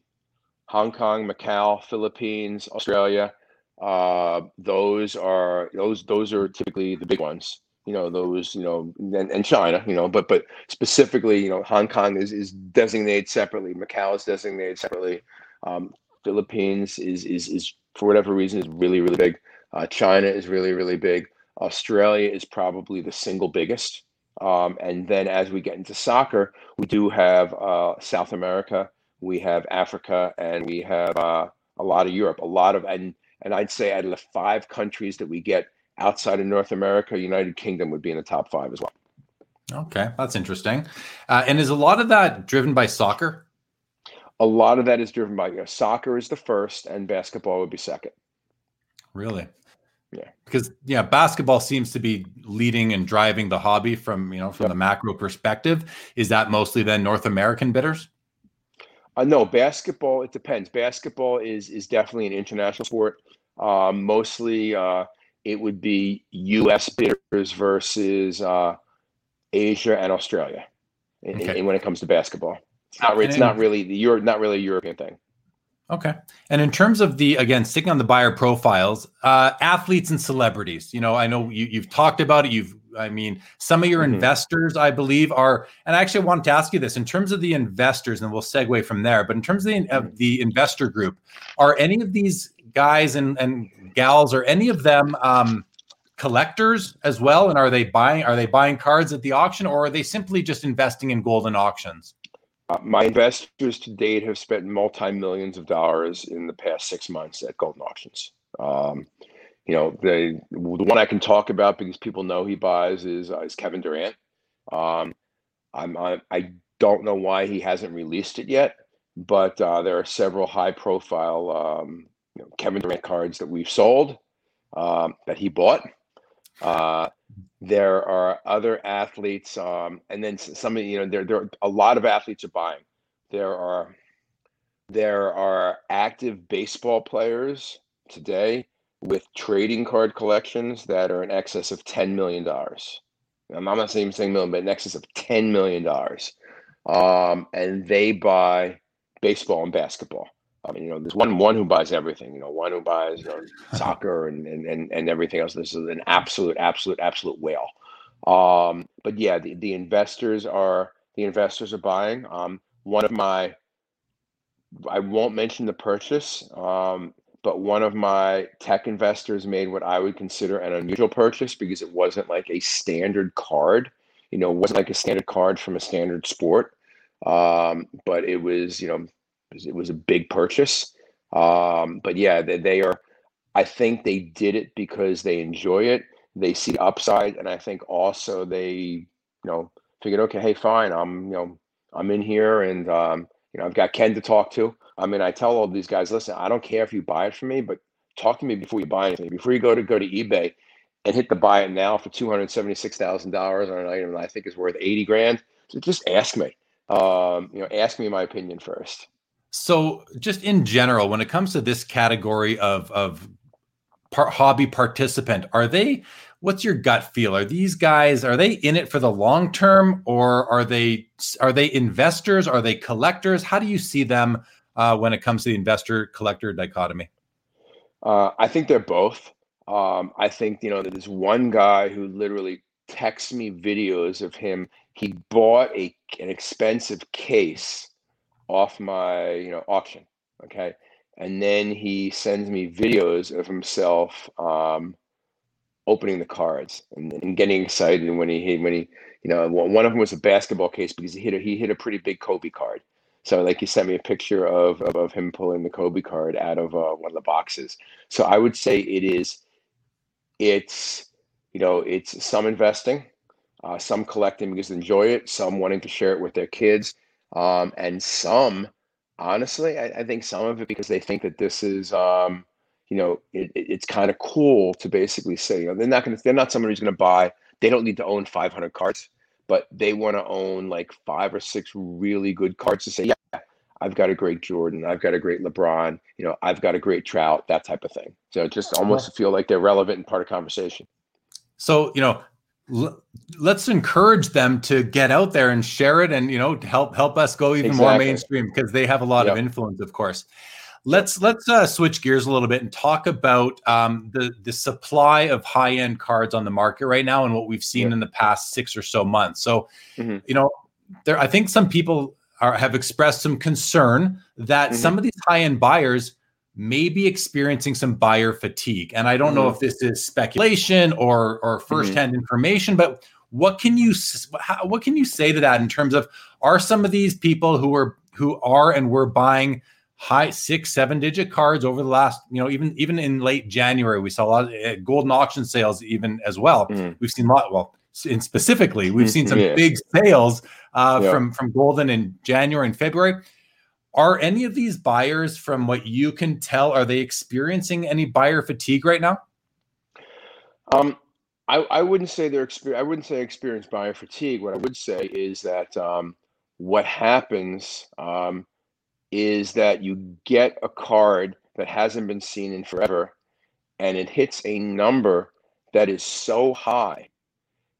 Hong Kong, Macau, Philippines, Australia. Uh, those are those those are typically the big ones. You know those you know and, and China. You know, but but specifically, you know, Hong Kong is is designated separately. Macau is designated separately. Um, Philippines is is is for whatever reason is really really big. Uh, China is really really big. Australia is probably the single biggest. Um, and then as we get into soccer, we do have uh, South America, we have Africa, and we have uh, a lot of Europe. A lot of and and I'd say out of the five countries that we get outside of North America, United Kingdom would be in the top five as well. Okay, that's interesting. Uh, and is a lot of that driven by soccer? A lot of that is driven by you know, soccer is the first, and basketball would be second. Really? Yeah. Because yeah, basketball seems to be leading and driving the hobby from you know from yep. the macro perspective. Is that mostly then North American bidders? Uh, no, basketball. It depends. Basketball is is definitely an international sport. Um, mostly, uh, it would be U.S. bidders versus uh, Asia and Australia. Okay. when it comes to basketball, it's not. It's not really the Europe. Not really a European thing. Okay. And in terms of the again sticking on the buyer profiles, uh, athletes and celebrities. You know, I know you, you've talked about it. You've, I mean, some of your mm-hmm. investors, I believe, are. And I actually wanted to ask you this in terms of the investors, and we'll segue from there. But in terms of the, of the investor group, are any of these guys and and gals, or any of them um, collectors as well? And are they buying? Are they buying cards at the auction, or are they simply just investing in Goldin Auctions? Uh, my investors to date have spent multi millions of dollars in the past six months at Goldin Auctions. Um, you know, the the one I can talk about because people know he buys is uh, is Kevin Durant. Um, I'm I, I, don't know why he hasn't released it yet, but uh, there are several high profile um, you know, Kevin Durant cards that we've sold um, that he bought. Uh, there are other athletes, um, and then some of you know there there are a lot of athletes are buying. There are there are active baseball players today with trading card collections that are in excess of ten million dollars. I'm not saying saying million, but in excess of ten million dollars, um, and they buy baseball and basketball. I mean, you know, there's one one who buys everything. You know, one who buys you know, soccer and, and and and everything else. This is an absolute, absolute, absolute whale. Um, but yeah, the, the investors are the investors are buying. Um, one of my, I won't mention the purchase, um, but one of my tech investors made what I would consider an unusual purchase because it wasn't like a standard card. You know, wasn't like a standard card from a standard sport. Um, but it was, you know, it was a big purchase. Um, but yeah, they, they are. I think they did it because they enjoy it. They see upside, and I think also they, you know, figured, okay, hey, fine, I'm, you know, I'm in here, and um, you know, I've got Ken to talk to. I mean, I tell all these guys, listen, I don't care if you buy it from me, but talk to me before you buy anything. Before you go to go to eBay and hit the buy it now for two hundred seventy six thousand dollars on an item that I think is worth eighty grand, so just ask me. Um, you know, ask me my opinion first. So, just in general, when it comes to this category of of hobby participant, are they? What's your gut feel? Are these guys are they in it for the long term, or are they are they investors? Are they collectors? How do you see them uh, when it comes to the investor collector dichotomy? Uh, I think they're both. Um, I think you know there's one guy who literally texts me videos of him. He bought a an expensive case off my you know auction okay and then he sends me videos of himself um, opening the cards and, and, getting excited when he when he you know one of them was a basketball case because he hit a, he hit a pretty big Kobe card so like he sent me a picture of of, of him pulling the Kobe card out of uh, one of the boxes so I would say it is it's you know it's some investing uh, some collecting because they enjoy it some wanting to share it with their kids Um, and some, honestly, I, I, think some of it because they think that this is, um, you know, it, it, it's kind of cool to basically say, you know, they're not going to, they're not someone who's going to buy. They don't need to own 500 cards, but they want to own like five or six really good cards to say, yeah, I've got a great Jordan, I've got a great LeBron, you know, I've got a great Trout, that type of thing. So just almost feel like they're relevant and part of conversation. So, you know, l- let's encourage them to get out there and share it and, you know, help help us go even exactly. more mainstream because they have a lot yep. of influence, of course. Let's let's uh, switch gears a little bit and talk about um, the the supply of high end cards on the market right now and what we've seen in the past six or so months. So, mm-hmm. you know, there I think some people are, have expressed some concern that mm-hmm. some of these high end buyers may be experiencing some buyer fatigue. And I don't mm-hmm. know if this is speculation or or mm-hmm. firsthand information, but what can you how, what can you say to that in terms of are some of these people who are who are and were buying high six seven digit cards over the last you know even even in late january we saw a lot of uh, Goldin auction sales even as well mm. we've seen a lot well in specifically we've seen some yeah. big sales uh, yeah. from from Goldin in january and february are any of these buyers from what you can tell are they experiencing any buyer fatigue right now um i i wouldn't say they're exper- i wouldn't say experience buyer fatigue what i would say is that um what happens um is that you get a card that hasn't been seen in forever and it hits a number that is so high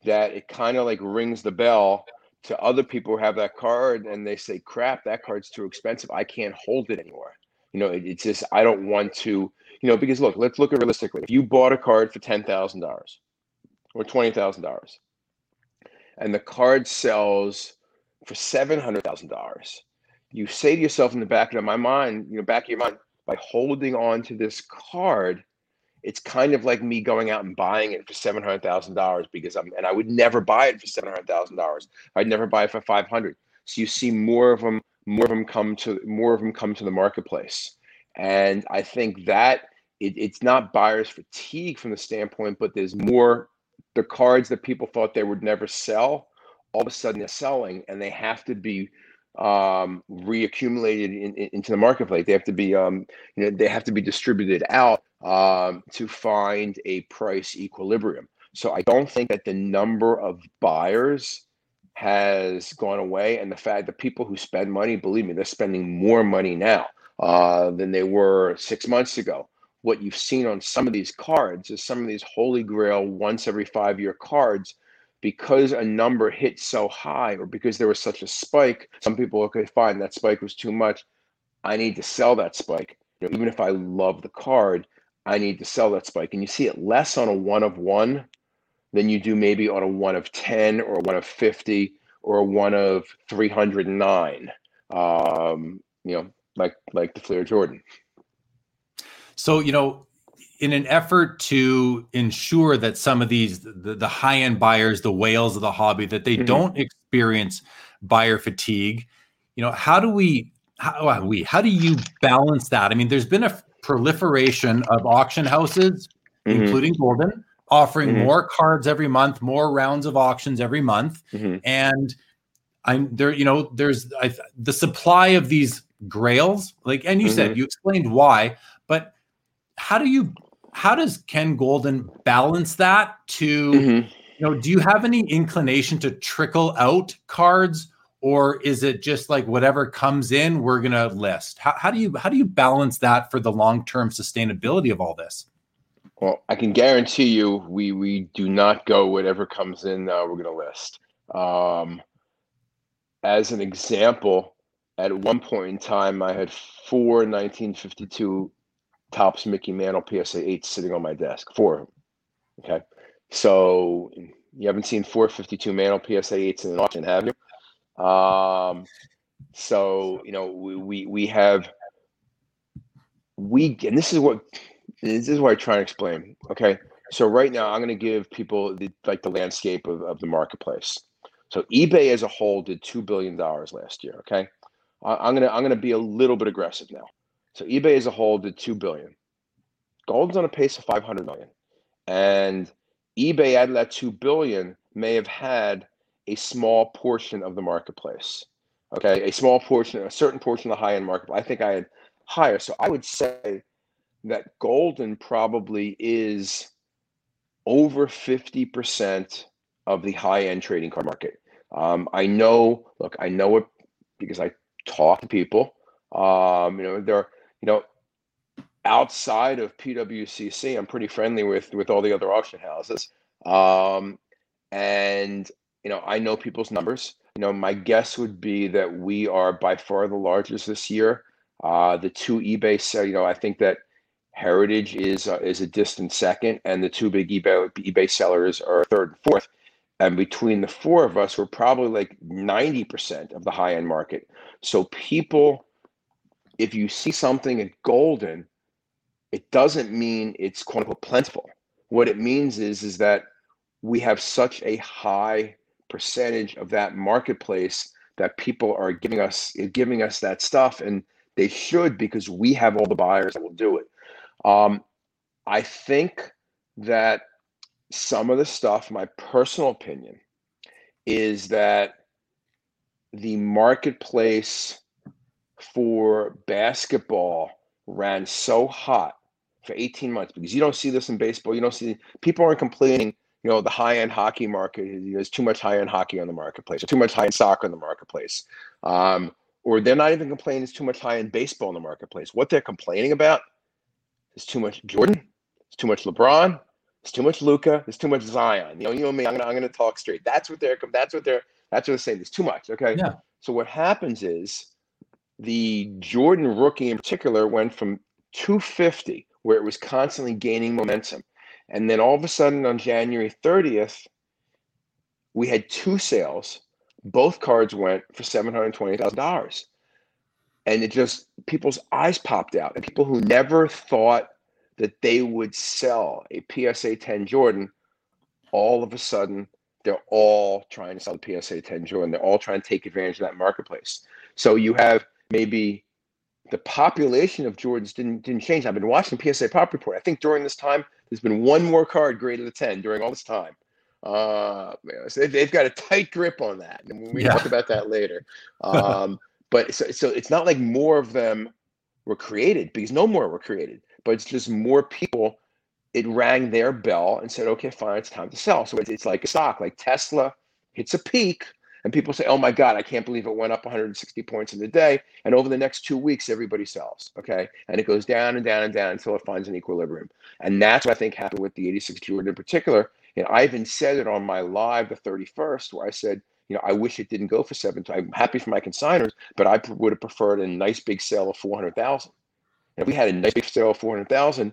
that it kind of like rings the bell to other people who have that card and they say crap that card's too expensive. I can't hold it anymore. You know it, it's just i don't want to you know because look let's look at realistically. If you bought a card for $10000 or $20000 and the card sells for $700000 you say to yourself in the back of my mind, you know, back of your mind, by holding on to this card, it's kind of like me going out and buying it for seven hundred thousand dollars because I'm, and I would never buy it for seven hundred thousand dollars. I'd never buy it for five hundred. So you see more of them, more of them come to, more of them come to the marketplace, and I think that it, it's not buyers fatigue from the standpoint, but there's more the cards that people thought they would never sell. All of a sudden, they're selling, and they have to be um, reaccumulated in, in, into the marketplace. They have to be, um, you know, they have to be distributed out um, to find a price equilibrium. So I don't think that the number of buyers has gone away, and the fact that people who spend money, believe me, they're spending more money now uh, than they were six months ago. What you've seen on some of these cards is some of these holy grail once every five year cards because a number hit so high or because there was such a spike, some people, okay, fine, that spike was too much. I need to sell that spike. You know, even if I love the card, I need to sell that spike. And you see it less on a one of one than you do maybe on a one of 10 or one of 50 or a one of 309, um, you know, like, like the Fleer Jordan. So, you know, in an effort to ensure that some of these the, the high-end buyers the whales of the hobby that they mm-hmm. don't experience buyer fatigue you know how do we how we how do you balance that i mean there's been a proliferation of auction houses mm-hmm. including Goldin offering mm-hmm. more cards every month more rounds of auctions every month mm-hmm. and i'm there you know there's I, the supply of these grails like and you said mm-hmm. you explained why but how do you how does Ken Goldin balance that to mm-hmm. you know do you have any inclination to trickle out cards or is it just like whatever comes in we're going to list? How, how do you how do you balance that for the long-term sustainability of all this? Well i can guarantee you we we do not go whatever comes in uh, we're going to list. Um, as an example at one point in time i had four 1952 Topps Mickey Mantle PSA 8 sitting on my desk. Four. Okay. So you haven't seen 452 Mantle PSA 8s in an auction, have you? Um, so, you know, we, we, we have, we, and this is what, this is what I try and explain. Okay. So right now I'm going to give people the, like the landscape of, of the marketplace. So eBay as a whole did $2 billion last year. Okay. I'm going to, I'm going to be a little bit aggressive now. So eBay as a whole did two billion. Gold's on a pace of 500 million, and eBay of that two billion may have had a small portion of the marketplace. Okay, a small portion, a certain portion of the high end market. I think I had higher. So I would say that Goldin probably is over 50% of the high end trading card market. Um, I know, look, I know it because I talk to people. Um, you know, they're, you know, outside of PWCC, I'm pretty friendly with with all the other auction houses. Um, and you know, I know people's numbers. You know, my guess would be that we are by far the largest this year. Uh, the two eBay, so you know, I think that Heritage is uh, is a distant second, and the two big eBay eBay sellers are third and fourth. And between the four of us, we're probably like ninety percent of the high end market. So people, if you see something at Goldin, it doesn't mean it's quote unquote plentiful. What it means is is that we have such a high percentage of that marketplace that people are giving us giving us that stuff and they should because we have all the buyers that will do it um, i think that some of the stuff my personal opinion is that the marketplace for basketball ran so hot for 18 months because you don't see this in baseball you don't see people aren't complaining you know the high end hockey market there's too much high end hockey on the marketplace or too much high end soccer on the marketplace um, or they're not even complaining there's too much high end baseball in the marketplace what they're complaining about is too much jordan it's too much lebron it's too much Luka, it's too much Zion. You know, you know me. I'm gonna, I'm gonna talk straight. That's what they're. That's what they're. That's what they're saying. There's too much. Okay. Yeah. So what happens is the Jordan rookie in particular went from 250, where it was constantly gaining momentum, and then all of a sudden on January 30th, we had two sales. Both cards went for $720,000. And it just, people's eyes popped out. And people who never thought that they would sell a PSA 10 Jordan, all of a sudden, they're all trying to sell the PSA 10 Jordan. They're all trying to take advantage of that marketplace. So you have maybe the population of Jordans didn't didn't change. I've been watching PSA Pop Report. I think during this time, there's been one more card graded a 10 during all this time. Uh, so they've, they've got a tight grip on that. And we yeah. talk about that later. Um, but so, so it's not like more of them were created because no more were created, but it's just more people. It rang their bell and said, okay, fine, it's time to sell. So it's, it's like a stock, like Tesla hits a peak and people say, "Oh my God, I can't believe it went up 160 points in a day." And over the next two weeks, everybody sells. Okay, and it goes down and down and down until it finds an equilibrium. And that's what I think happened with the 86 Jordan in particular. And I even said it on my live the 31st, where I said, you know, I wish it didn't go for seven. I'm happy for my consigners, but I would have preferred a nice big sale of 400,000. If we had a nice big sale of 400,000,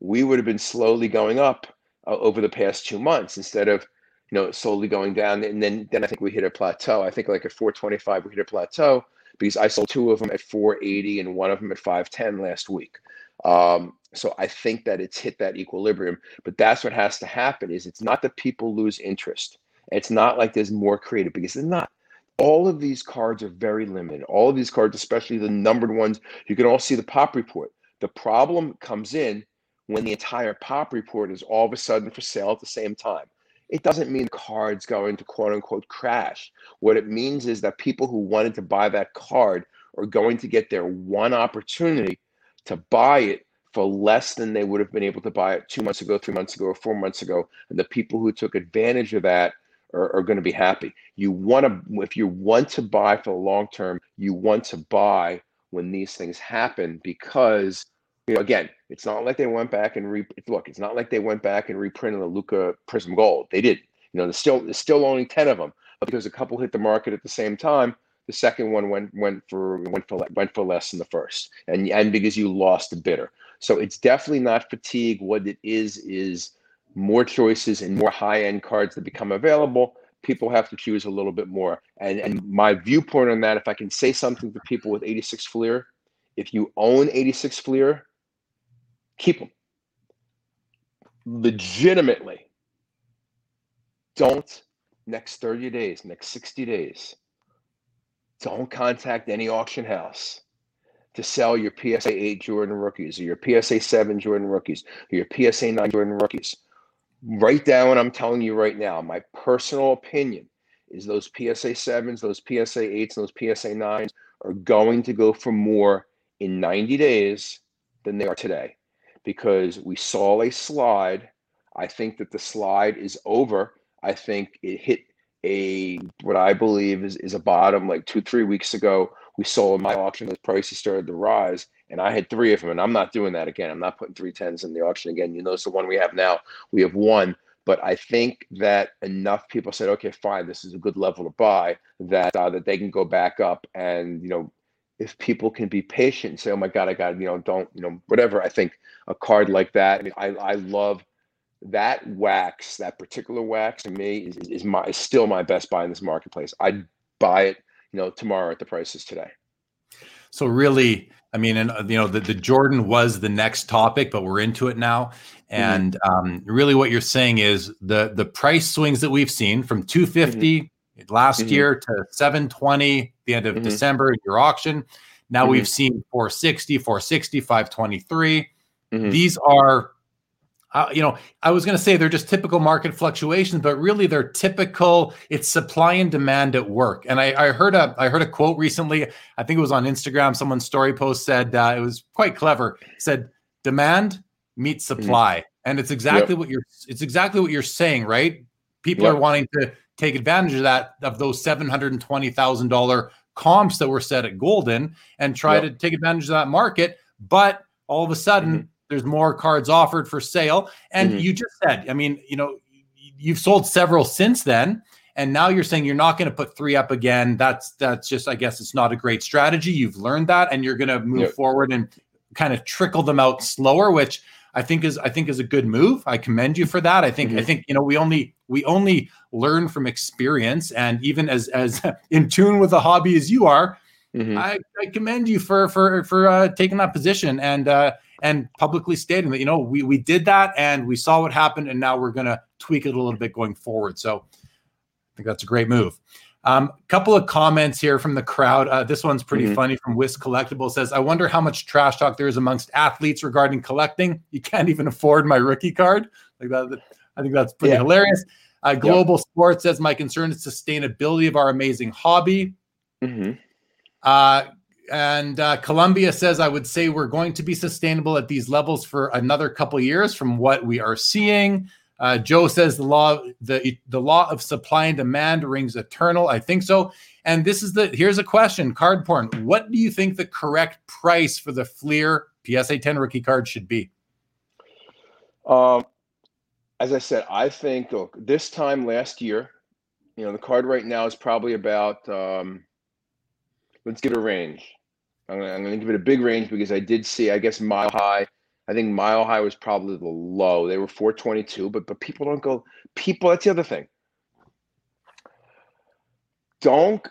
we would have been slowly going up uh, over the past two months instead of you know, slowly going down. And then, then I think we hit a plateau. I think like at 425, we hit a plateau because I sold two of them at 480 and one of them at 510 last week. Um, so I think that it's hit that equilibrium, but that's what has to happen is it's not that people lose interest. It's not like there's more creative because it's not. All of these cards are very limited. All of these cards, especially the numbered ones, you can all see the pop report. The problem comes in when the entire pop report is all of a sudden for sale at the same time it doesn't mean the card's going to quote unquote crash. What it means is that people who wanted to buy that card are going to get their one opportunity to buy it for less than they would have been able to buy it two months ago, three months ago, or four months ago. And the people who took advantage of that are, are going to be happy. You want to, if you want to buy for the long term, you want to buy when these things happen because you know, again, it's not like they went back and re look, it's not like they went back and reprinted the Luka Prizm Gold. They did. You know, there's still there's still only 10 of them. But because a couple hit the market at the same time, the second one went went for went for went for less than the first. And and because you lost the bidder. So it's definitely not fatigue. What it is is more choices and more high-end cards that become available. People have to choose a little bit more. And and my viewpoint on that, if I can say something to people with 86 Fleer, if you own 86 Fleer, keep them. Legitimately, don't next 30 days, next 60 days, don't contact any auction house to sell your PSA 8 Jordan rookies or your PSA 7 Jordan rookies or your PSA 9 Jordan rookies. Write down what I'm telling you right now. My personal opinion is those PSA 7s, those PSA 8s, and those PSA 9s are going to go for more in 90 days than they are today because we saw a slide. I think that the slide is over. I think it hit a what I believe is, is a bottom like two, three weeks ago. We saw in my auction the prices started to rise, and I had three of them, and I'm not doing that again. I'm not putting three tens in the auction again. You notice the one we have now, we have one. But I think that enough people said, okay, fine, this is a good level to buy, that uh, that they can go back up and you know if people can be patient and say, "Oh my God, I got you know, don't you know, whatever." I think a card like that. I mean, I, I love that wax. That particular wax to me is, is my is still my best buy in this marketplace. I'd buy it, you know, tomorrow at the prices today. So really, I mean, and you know, the, the Jordan was the next topic, but we're into it now. Mm-hmm. And mm-hmm. um, really, what you're saying is the the price swings that we've seen from 250 mm-hmm. Last mm-hmm. year to 720 the end of mm-hmm. December your auction. Now mm-hmm. we've seen 460, 460, 523. These are uh, you know, I was going to say they're just typical market fluctuations, but really they're typical. It's supply and demand at work. And I, I heard a I heard a quote recently. I think it was on Instagram. Someone's story post said uh, it was quite clever. said demand meets mm-hmm. supply, mm-hmm. and it's exactly yep. what you're. It's exactly what you're saying, right? People yep. are wanting to take advantage of that of those seven hundred and twenty thousand dollar comps that were set at Goldin and try yep. to take advantage of that market, but all of a sudden. Mm-hmm there's more cards offered for sale. And mm-hmm. you just said, I mean, you know, you've sold several since then. And now you're saying you're not going to put three up again. That's that's just, I guess, it's not a great strategy. You've learned that, and you're going to move yep. forward and kind of trickle them out slower, which I think is I think is a good move. I commend you for that. I think mm-hmm. I think you know we only we only learn from experience, and even as as in tune with the hobby as you are, mm-hmm. I, I, commend you for for for uh, taking that position. And uh, and publicly stating that you know we we did that and we saw what happened and now we're going to tweak it a little bit going forward. So I think that's a great move. A um, couple of comments here from the crowd. Uh, this one's pretty mm-hmm. funny from Whisk Collectible says, I wonder how much trash talk there is amongst athletes regarding collecting. You can't even afford my rookie card. Like that, I think that's pretty yeah. hilarious. Uh, Global yep. Sports says, My concern is sustainability of our amazing hobby. Mm-hmm. Uh, and uh, Columbia says, I would say we're going to be sustainable at these levels for another couple years from what we are seeing. Uh, Joe says the law the the law of supply and demand rings eternal. I think so. And this is the here's a question: card porn. What do you think the correct price for the Fleer PSA 10 rookie card should be? Um, as I said, I think look, this time last year, you know, the card right now is probably about um, let's give it a range. I'm gonna, I'm gonna give it a big range because I did see, I guess, Mile High. I think Mile High was probably the low. They were 422, but but people don't go. People, that's the other thing. Don't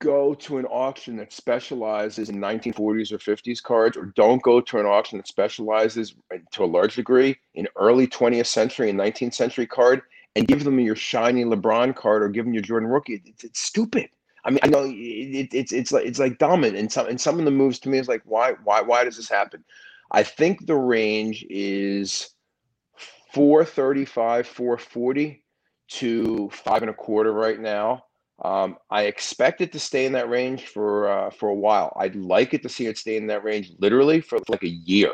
go to an auction that specializes in 1940s or 50s cards, or don't go to an auction that specializes uh, to a large degree in early 20th century and 19th century card and give them your shiny LeBron card or give them your Jordan rookie. It's, it's stupid. I mean, I know it, it's it's like it's like dumb, and some and some of the moves to me is like, why why why does this happen? I think the range is 435, 440 to five and a quarter right now. Um, I expect it to stay in that range for uh, for a while. I'd like it to see it stay in that range literally for like a year.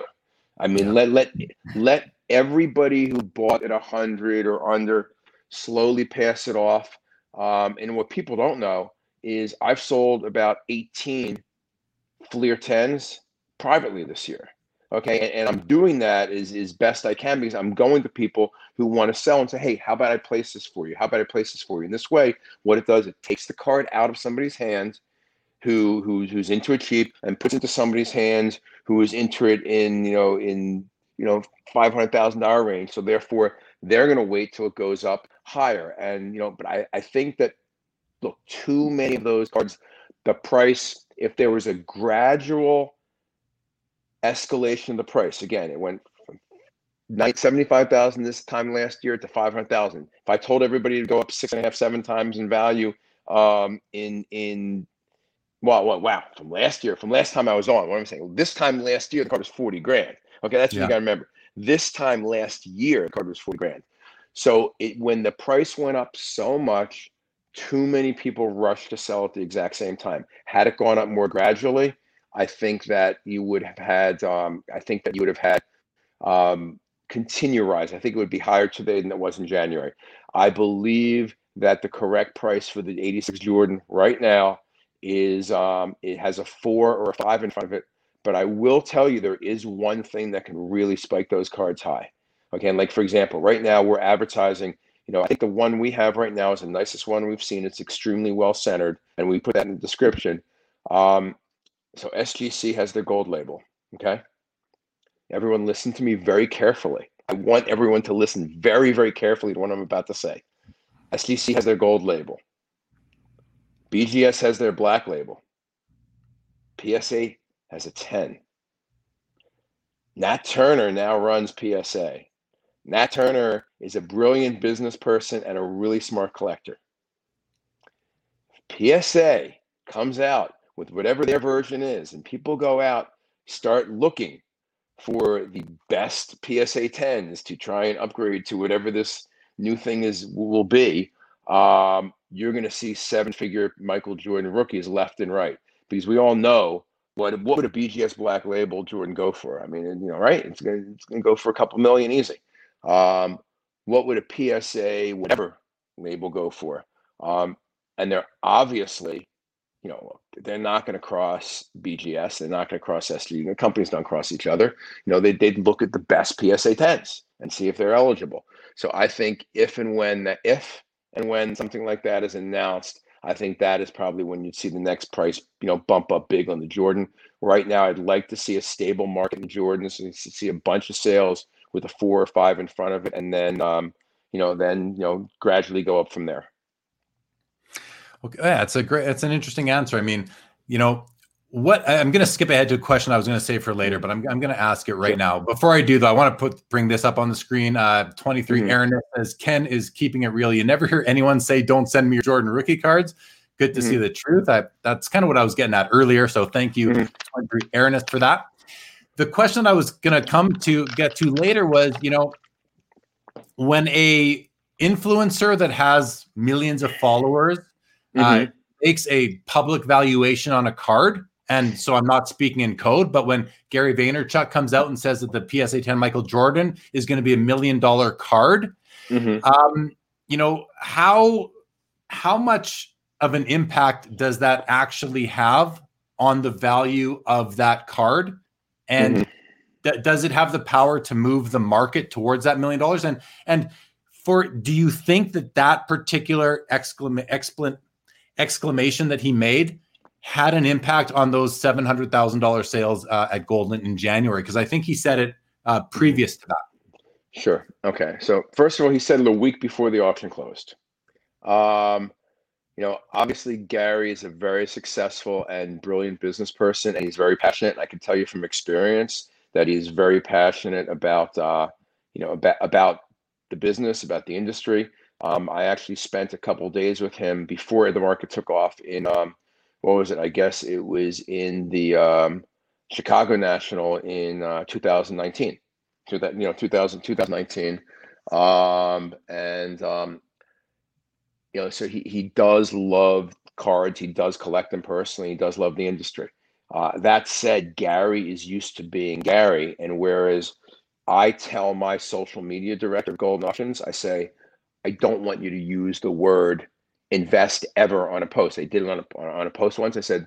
I mean, let let let everybody who bought at a hundred or under slowly pass it off. Um, and what people don't know is I've sold about 18 Fleer 10s privately this year. Okay. And, and, I'm doing that is as, best I can because I'm going to people who want to sell and say, hey, how about I place this for you? How about I place this for you? In this way, what it does, it takes the card out of somebody's hands who who's who's into it cheap and puts it into somebody's hands who is into it in, you know, in you know, five hundred thousand dollar range. So therefore they're gonna wait till it goes up higher. And you know, but I, I think that look, too many of those cards, the price, if there was a gradual escalation of the price, again, it went from 75,000 this time last year to 500,000. If I told everybody to go up six and a half, seven times in value um, in, in, wow, wow, wow, from last year, from last time I was on, what I'm saying, this time last year, the card was 40 grand. Okay, that's what yeah. you got to remember. This time last year, the card was 40 grand. So it, when the price went up so much, too many people rushed to sell at the exact same time. Had it gone up more gradually, I think that you would have had. Um, I think that you would have had um, continue rise. I think it would be higher today than it was in January. I believe that the correct price for the 86 Jordan right now is um, it has a four or a five in front of it. But I will tell you there is one thing that can really spike those cards high. Okay, and like for example, right now we're advertising. You know, I think the one we have right now is the nicest one we've seen. It's extremely well centered, and we put that in the description. Um, so SGC has their gold label. Okay, everyone, listen to me very carefully. I want everyone to listen very, very carefully to what I'm about to say. SGC has their gold label. BGS has their black label. PSA has a 10. Nat Turner now runs PSA. Nat Turner is a brilliant business person and a really smart collector. PSA comes out with whatever their version is, and people go out, start looking for the best PSA 10s to try and upgrade to whatever this new thing is will be. Um, you're going to see seven figure Michael Jordan rookies left and right because we all know what what would a BGS black label Jordan go for? I mean, you know, right? It's going it's to go for a couple million easy. Um, what would a PSA whatever label go for? Um, and they're obviously, you know, they're not going to cross BGS. They're not going to cross SG. The companies don't cross each other. You know, they they'd look at the best PSA 10s and see if they're eligible. So I think if and when that if and when something like that is announced, I think that is probably when you'd see the next price, you know, bump up big on the Jordan. Right now, I'd like to see a stable market in Jordans and see a bunch of sales with a four or five in front of it, and then, um, you know, then you know, gradually go up from there. Okay, yeah, it's a great, it's an interesting answer. I mean, you know, what I'm going to skip ahead to a question I was going to say for later, but I'm, I'm going to ask it right now. Before I do, though, I want to put bring this up on the screen. Uh, 23 mm-hmm. Aaron says Ken is keeping it real. You never hear anyone say, "Don't send me your Jordan rookie cards." Good to mm-hmm. see the truth. I, that's kind of what I was getting at earlier. So thank you, mm-hmm. 23 Aaron, for that. The question I was going to come to get to later was, you know, when a influencer that has millions of followers uh, mm-hmm. makes a public valuation on a card and so I'm not speaking in code, but when Gary Vaynerchuk comes out and says that the PSA 10 Michael Jordan is going to be a million dollar card, mm-hmm. um, you know how how much of an impact does that actually have on the value of that card, and mm-hmm. th- does it have the power to move the market towards that million dollars? And and for do you think that that particular exclam- exclam- exclamation that he made had an impact on those seven hundred thousand dollar sales uh, at Goldin in January? Because I think he said it uh, previous to that. Sure. Okay. So first of all, he said it a week before the auction closed. Um, you know, obviously Gary is a very successful and brilliant business person, and he's very passionate. I can tell you from experience that he's very passionate about, uh, you know, about about the business, about the industry. Um, I actually spent a couple days with him before the market took off in um, what was it? I guess it was in the um, Chicago National in uh, 2019. So that you know 2000 2019, um, and um, you know so he he does love cards. He does collect them personally. He does love the industry. Uh, that said, Gary is used to being Gary, and whereas I tell my social media director of Goldin Auctions, I say, I don't want you to use the word invest ever on a post. I did it on a on a post once. I said,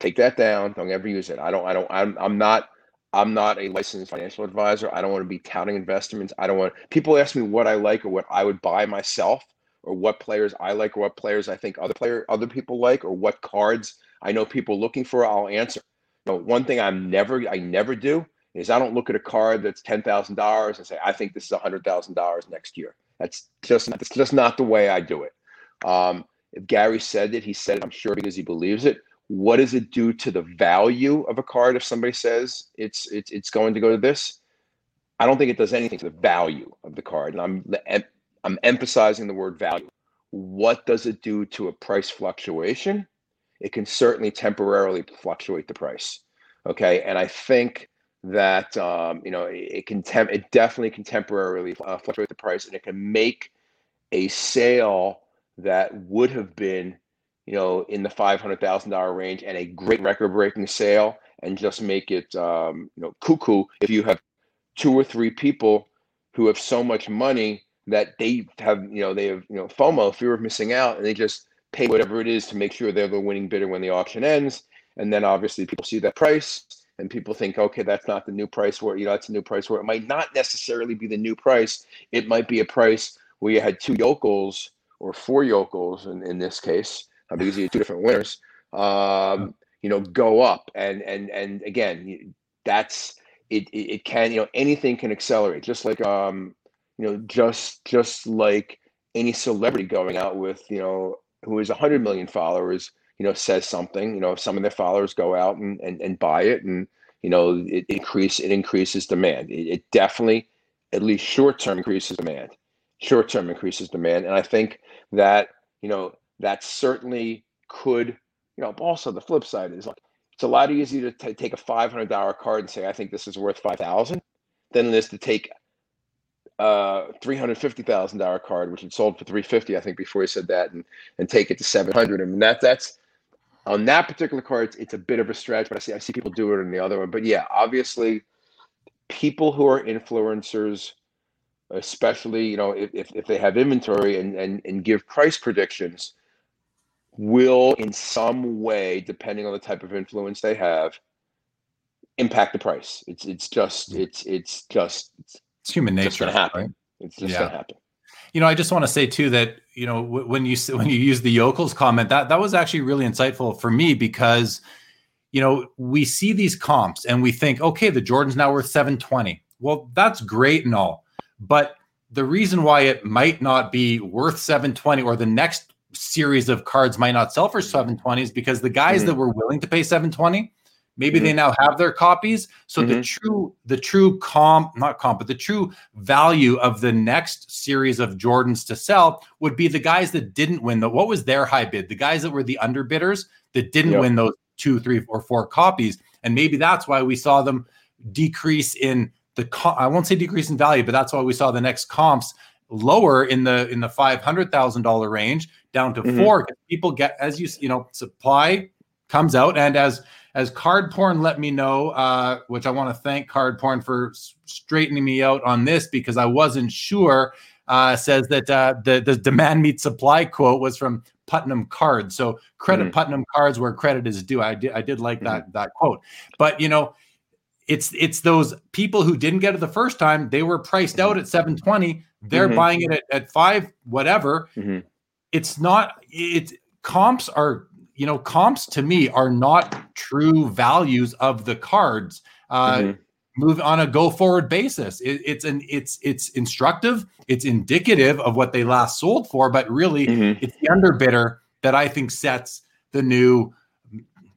take that down. Don't ever use it. I don't. I don't. I'm. I'm not. I'm not a licensed financial advisor. I don't want to be touting investments. I don't want people ask me what I like or what I would buy myself or what players I like or what players I think other player other people like or what cards I know people looking for. I'll answer. You one thing I'm never I never do is I don't look at a card that's ten thousand dollars and say I think this is hundred thousand dollars next year. That's just that's just not the way I do it. Um, if Gary said it, he said it, I'm sure, because he believes it. What does it do to the value of a card if somebody says it's it's it's going to go to this? I don't think it does anything to the value of the card. And I'm I'm emphasizing the word value. What does it do to a price fluctuation? It can certainly temporarily fluctuate the price. Okay, and I think that um, you know it can tem- it definitely can temporarily uh, fluctuate the price, and it can make a sale that would have been, you know, in the five hundred thousand dollar range and a great record breaking sale, and just make it, um, you know, cuckoo if you have two or three people who have so much money that they have, you know, they have, you know, FOMO, fear of missing out, and they just pay whatever it is to make sure they're the winning bidder when the auction ends. And then obviously people see that price and people think, okay, that's not the new price where, you know, that's a new price where it might not necessarily be the new price. It might be a price where you had two yokels or four yokels in, in this case, because you had two different winners, um, you know, go up. And, and, and again, that's, it, it, it can, you know, anything can accelerate just like, um, you know, just, just like any celebrity going out with, you know, who has 100 million followers you know says something you know if some of their followers go out and, and, and buy it and you know it increase it increases demand. It, it definitely at least short term increases demand. Short term increases demand. And i think that you know that certainly could you know also the flip side is like it's a lot easier to t- take a $500 card and say i think this is worth 5000 than it is to take uh, three hundred fifty thousand dollar card, which had sold for three fifty, I think, before he said that, and and take it to seven hundred. I mean, that that's on that particular card. It's, it's a bit of a stretch, but I see I see people do it in the other one. But yeah, obviously, people who are influencers, especially you know if if, if they have inventory and and and give price predictions, will in some way, depending on the type of influence they have, impact the price. It's it's just it's it's just it's, human nature. It's going to happen. Right? It's just yeah. going to happen. You know, I just want to say too that you know when you when you use the yokels comment that that was actually really insightful for me because you know we see these comps and we think okay the Jordan's now worth 720. Well, that's great and all, but the reason why it might not be worth 720 or the next series of cards might not sell for 720 is because the guys mm-hmm. that were willing to pay 720 Maybe mm-hmm. they now have their copies. So mm-hmm. the true, the true comp, not comp, but the true value of the next series of Jordans to sell would be the guys that didn't win the what was their high bid? The guys that were the underbidders that didn't yep. win those two, three, or four copies. And maybe that's why we saw them decrease in the I won't say decrease in value, but that's why we saw the next comps lower in the in the five hundred thousand dollar range down to mm-hmm. four. People get as you you know supply comes out and as as card porn let me know, uh, which I want to thank card porn for straightening me out on this because I wasn't sure. Uh, says that uh, the the demand meets supply quote was from Putnam Cards. So credit mm-hmm. Putnam Cards where credit is due. I did I did like that mm-hmm. that quote. But you know, it's it's those people who didn't get it the first time. They were priced out at 720. They're mm-hmm. buying it at, at five whatever. Mm-hmm. It's not. It's comps are you know, comps to me are not true values of the cards. Uh, mm-hmm. Move on a go forward basis. It, it's an it's it's instructive. It's indicative of what they last sold for, but really, mm-hmm. it's the underbidder that I think sets the new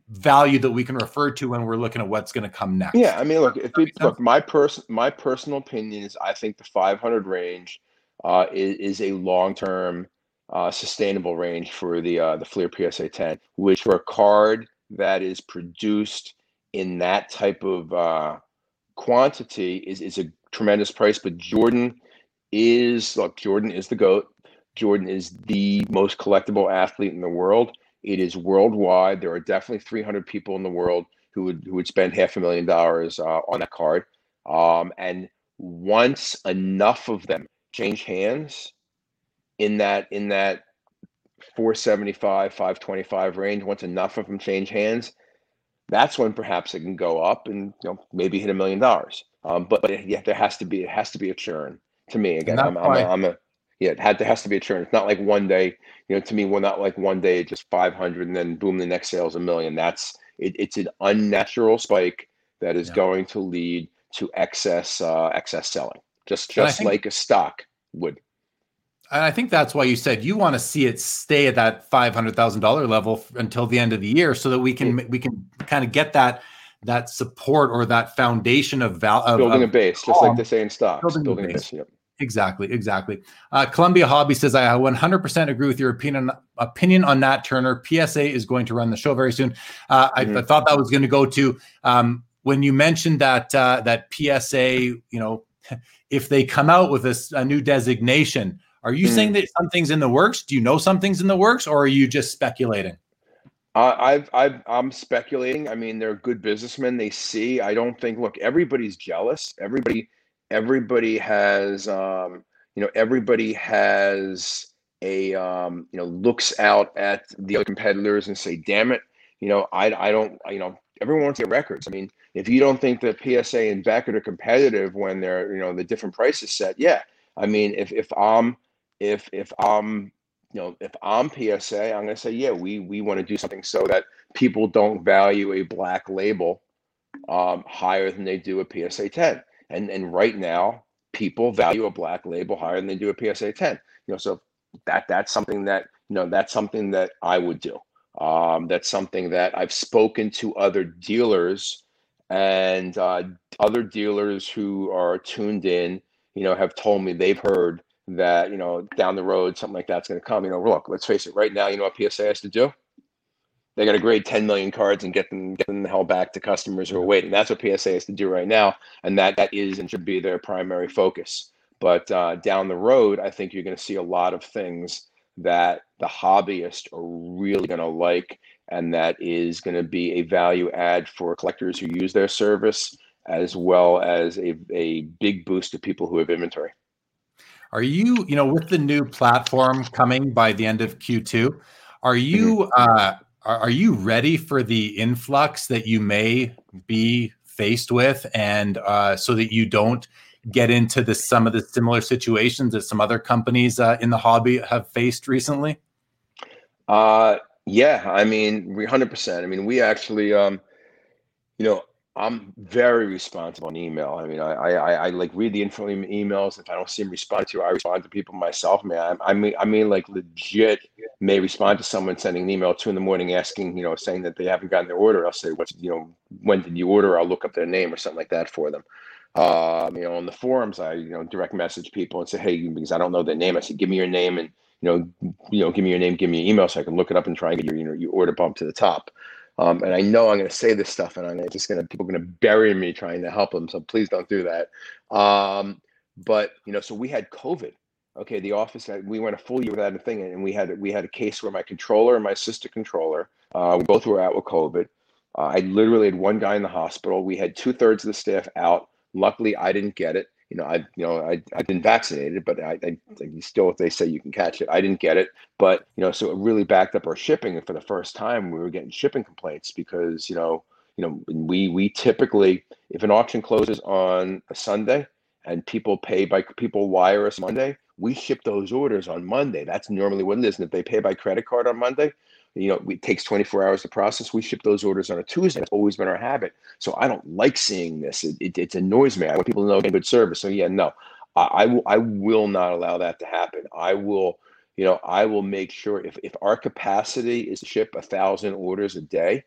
value that we can refer to when we're looking at what's going to come next. Yeah, I mean, look, if we, look, my person, my personal opinion is, I think the 500 range uh, is, is a long term uh, sustainable range for the uh, the Fleer PSA 10, which for a card that is produced in that type of uh, quantity is is a tremendous price. But Jordan is look, Jordan is the goat. Jordan is the most collectible athlete in the world. It is worldwide. There are definitely 300 people in the world who would who would spend half a million dollars uh, on that card. Um, and once enough of them change hands, in that in that 475 525 range once enough of them change hands that's when perhaps it can go up and you know maybe hit a million dollars. Um, but but yeah there has to be it has to be a churn to me. Again I'm, I'm, a, I'm a yeah it had there has to be a churn. It's not like one day you know to me we're not like one day just 500 and then boom the next sale is a million. That's it, it's an unnatural spike that is yeah. going to lead to excess uh, excess selling. Just just think, like a stock would and I think that's why you said you want to see it stay at that five hundred thousand dollar level until the end of the year, so that we can yeah. we can kind of get that that support or that foundation of value. Building of, a base, just like they say in stocks. Building, building a base. base. Yep. Exactly, exactly. Uh, Columbia Hobby says, I 100% agree with your opinion opinion on Nat Turner. PSA is going to run the show very soon. Uh, mm-hmm. I, I, thought that was going to go to um, when you mentioned that uh, that PSA. You know, if they come out with a, a new designation, Are you mm. saying that something's in the works? Do you know something's in the works, or are you just speculating? Uh, I've, I've, I'm speculating. I mean, they're good businessmen. They see. I don't think. Look, everybody's jealous. Everybody, everybody has. Um, you know, everybody has a. Um, you know, looks out at the other competitors and say, "Damn it!" You know, I, I don't. You know, everyone wants to get records. I mean, if you don't think that PSA and Beckett are competitive when they're, you know, the different prices set, yeah. I mean, if if I'm if if I'm you know if I'm PSA, I'm going to say, yeah, we we want to do something so that people don't value a black label um, higher than they do a PSA 10. And and right now, people value a black label higher than they do a PSA 10. You know, so that that's something that you know that's something that I would do. Um, that's something that I've spoken to other dealers and uh, other dealers who are tuned in, you know, have told me they've heard that, you know, down the road, something like that's going to come. You know, look, let's face it, right now, you know what PSA has to do? They got to grade 10 million cards and get them, get them the hell back to customers who are waiting. That's what PSA has to do right now. And that, that is and should be their primary focus. But uh, down the road, I think you're going to see a lot of things that the hobbyists are really going to like and that is going to be a value add for collectors who use their service as well as a, a big boost to people who have inventory are you you know with the new platform coming by the end of q2 are you mm-hmm. uh are, are you ready for the influx that you may be faced with and uh so that you don't get into the some of the similar situations that some other companies uh, in the hobby have faced recently uh yeah, I mean, 100%. I mean, we actually, um, you know, I'm very responsive on email. I mean, I, I, I like read the info emails. If I don't see them respond to, I respond to people myself. Man, I, I mean, I mean, like legit may respond to someone sending an email two in the morning asking, you know, saying that they haven't gotten their order. I'll say, what's, you know, when did you order? I'll look up their name or something like that for them. Um, you know, on the forums, I, you know, direct message people and say, hey, because I don't know their name, I say, give me your name and you know, you know, give me your name, give me your email, so I can look it up and try and get your, you know, your order bump to the top. Um, and I know I'm going to say this stuff, and I'm just going to people going to bury me trying to help them. So please don't do that. Um, but you know, so we had COVID. Okay, the office we went a full year without a thing, and we had we had a case where my controller and my assistant controller, uh, both were out with COVID. Uh, I literally had one guy in the hospital. We had two thirds of the staff out. Luckily, I didn't get it you know, I, you know, I, I've been vaccinated, but I, I, still, if they say you can catch it, I didn't get it. But, you know, so it really backed up our shipping. And for the first time, we were getting shipping complaints because, you know, you know, we, we typically, if an auction closes on a Sunday and people pay by, people wire us Monday, we ship those orders on Monday. That's normally what it is. And if they pay by credit card on Monday, you know, it takes 24 hours to process. We ship those orders on a Tuesday. It's always been our habit. So I don't like seeing this. It, it, it annoys me. I want people to know good service. So yeah, no, I, I will. I will not allow that to happen. I will. You know, I will make sure if if our capacity is to ship a thousand orders a day,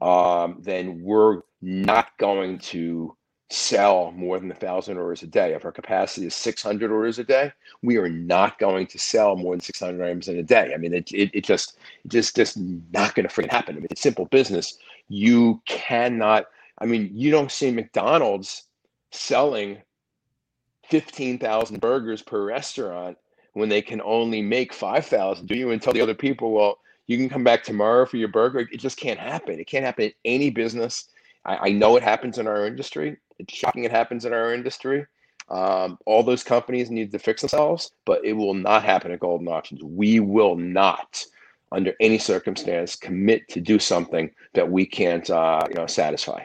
um, then we're not going to sell more than a thousand orders a day. If our capacity is 600 orders a day, we are not going to sell more than 600 items in a day. I mean, it, it, it just, just, just not going to freaking happen. I mean, it's simple business. You cannot, I mean, you don't see McDonald's selling 15,000 burgers per restaurant when they can only make 5,000, do you? And tell the other people, well, you can come back tomorrow for your burger. It just can't happen. It can't happen in any business. I, I know it happens in our industry. It's shocking it happens in our industry. Um, all those companies need to fix themselves, but it will not happen at Goldin Auctions. We will not, under any circumstance, commit to do something that we can't, uh, you know, satisfy.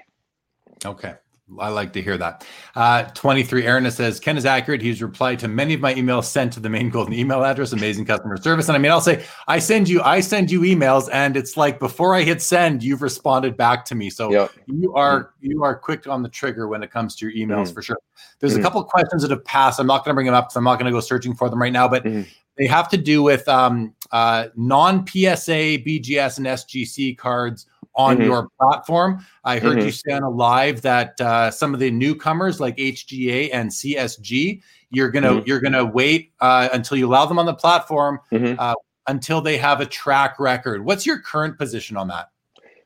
Okay. I like to hear that. Uh, 23 Aaron says Ken is accurate. He's replied to many of my emails sent to the main Goldin email address. Amazing customer service. And I mean, I'll say I send you, I send you emails, and it's like before I hit send, you've responded back to me. So yep. you are you are quick on the trigger when it comes to your emails mm-hmm. for sure. There's mm-hmm. a couple of questions that have passed. I'm not going to bring them up, so I'm not going to go searching for them right now. But mm-hmm. they have to do with um, uh, non PSA, BGS, and SGC cards on mm-hmm. your platform. I heard mm-hmm. you say on a live that uh, some of the newcomers like HGA and CSG, you're gonna mm-hmm. you're gonna wait uh, until you allow them on the platform mm-hmm. uh, until they have a track record. What's your current position on that?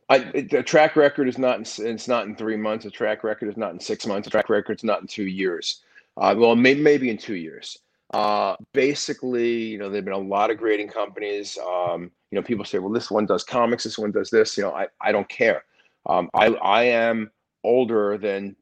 I, the track record is not in, it's not in three months. A track record is not in six months. A track record is not in two years. Uh, well, may, maybe in two years. Uh, basically, you know, there've been a lot of grading companies. Um, you know, people say, well, this one does comics, this one does this. You know, I, I don't care. Um, I, I am older than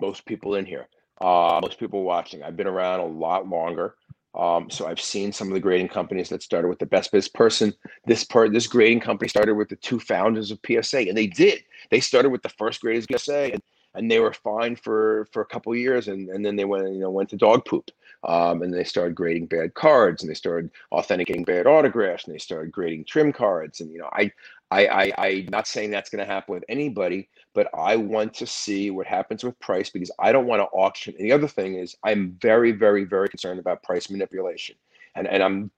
most people in here, uh, most people watching. I've been around a lot longer. Um, so I've seen some of the grading companies that started with the best biz person. This part, this grading company started with the two founders of PSA, and they did. They started with the first graders PSA, and, and they were fine for for a couple years, and, and then they went you know went to dog poop, um, and they started grading bad cards, and they started authenticating bad autographs, and they started grading trim cards, and you know I I, I I'm not saying that's going to happen with anybody, but I want to see what happens with price because I don't want to auction. And the other thing is, I'm very, very, very concerned about price manipulation, and and I'm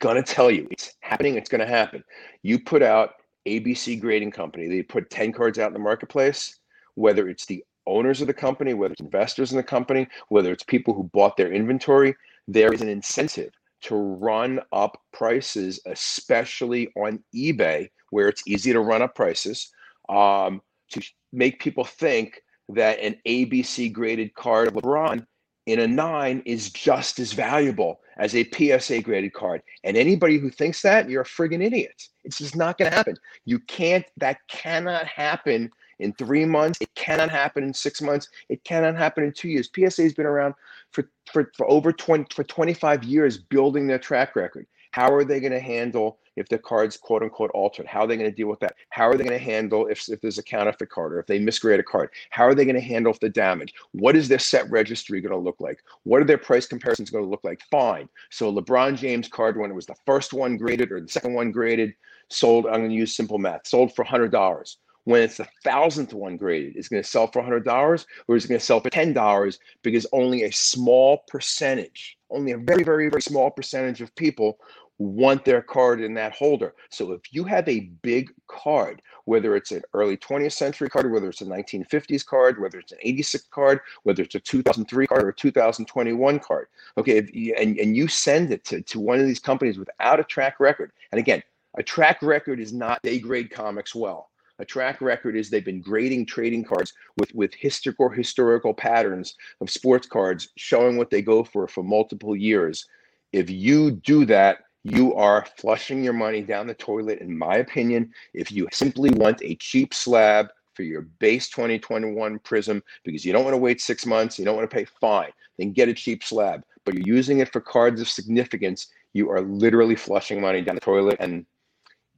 gonna tell you, it's happening. It's to happen. You put out ABC Grading Company. They put ten cards out in the marketplace. Whether it's the owners of the company, whether it's investors in the company, whether it's people who bought their inventory, there is an incentive to run up prices, especially on eBay, where it's easy to run up prices, um, to make people think that an ABC graded card of LeBron in a nine is just as valuable as a PSA graded card. And anybody who thinks that, you're a friggin' idiot. It's just not to happen. You can't, that cannot happen in three months. It cannot happen in six months. It cannot happen in two years. PSA has been around for, for, for over 20, for 25 years building their track record. How are they going to handle if the card's quote unquote altered? How are they going to deal with that? How are they going to handle if, if there's a counterfeit card or if they misgrade a card? How are they going to handle the damage? What is their set registry going to look like? What are their price comparisons going to look like? Fine. So LeBron James card when it was the first one graded or the second one graded sold. I'm going to use simple math. Sold for hundred dollars when it's the thousandth one graded is going to sell for $100 or is it going to sell for $10 because only a small percentage, only a very, very, very small percentage of people want their card in that holder. So if you have a big card, whether it's an early 20th century card, whether it's a 1950s card, whether it's an 86 card, whether it's a 2003 card or a 2021 card, okay, you, and, and you send it to, to one of these companies without a track record, and again, a track record is not they grade comics well a track record is they've been grading trading cards with with historical historical patterns of sports cards showing what they go for for multiple years. If you do that you are flushing your money down the toilet in my opinion. If you simply want a cheap slab for your base 2021 Prizm because you don't want to wait six months you don't want to pay fine then get a cheap slab. But you're using it for cards of significance you are literally flushing money down the toilet and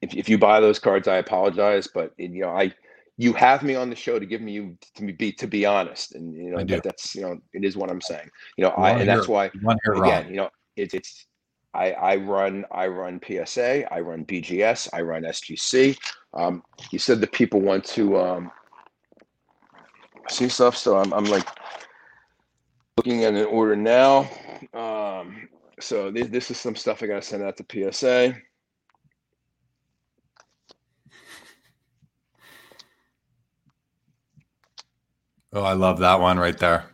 if, if you buy those cards, I apologize, but you know, I you have me on the show to give me you to be to be honest, and you know that, that's you know it is what I'm saying. You know, you I and that's why again, wrong. you know, it's it's I I run I run PSA, I run BGS, I run SGC. Um, you said that people want to um, see stuff, so I'm I'm like looking at an order now. Um, so this, this is some stuff I got to send out to PSA. Oh, I love that one right there.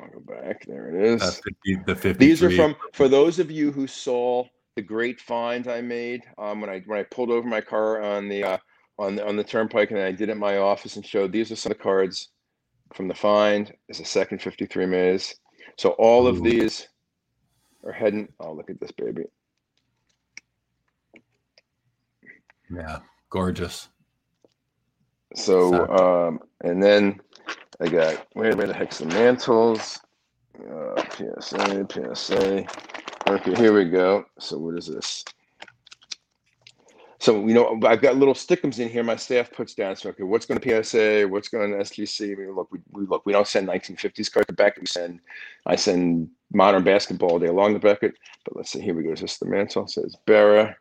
I'll go back. There it is. That's 50, the 53. These are from for those of you who saw the great find I made um, when I when I pulled over my car on the uh, on the, on the turnpike and I did it in my office and showed these are some of the cards from the find. Is a second 53 Mays. So all Ooh. of these are heading. Oh, look at this baby. Yeah, gorgeous. So um, and then I got where, where the heck's the Mantles? Uh, PSA, PSA. Okay, here we go. So what is this? So you know, I've got little stickums in here. My staff puts down. So okay, what's going to PSA? What's going to SGC? I mean, look, we, we look. We don't send 1950s cards back. We send. I send modern basketball day along the bracket. But let's see. Here we go. Is this the Mantle? It says Berra.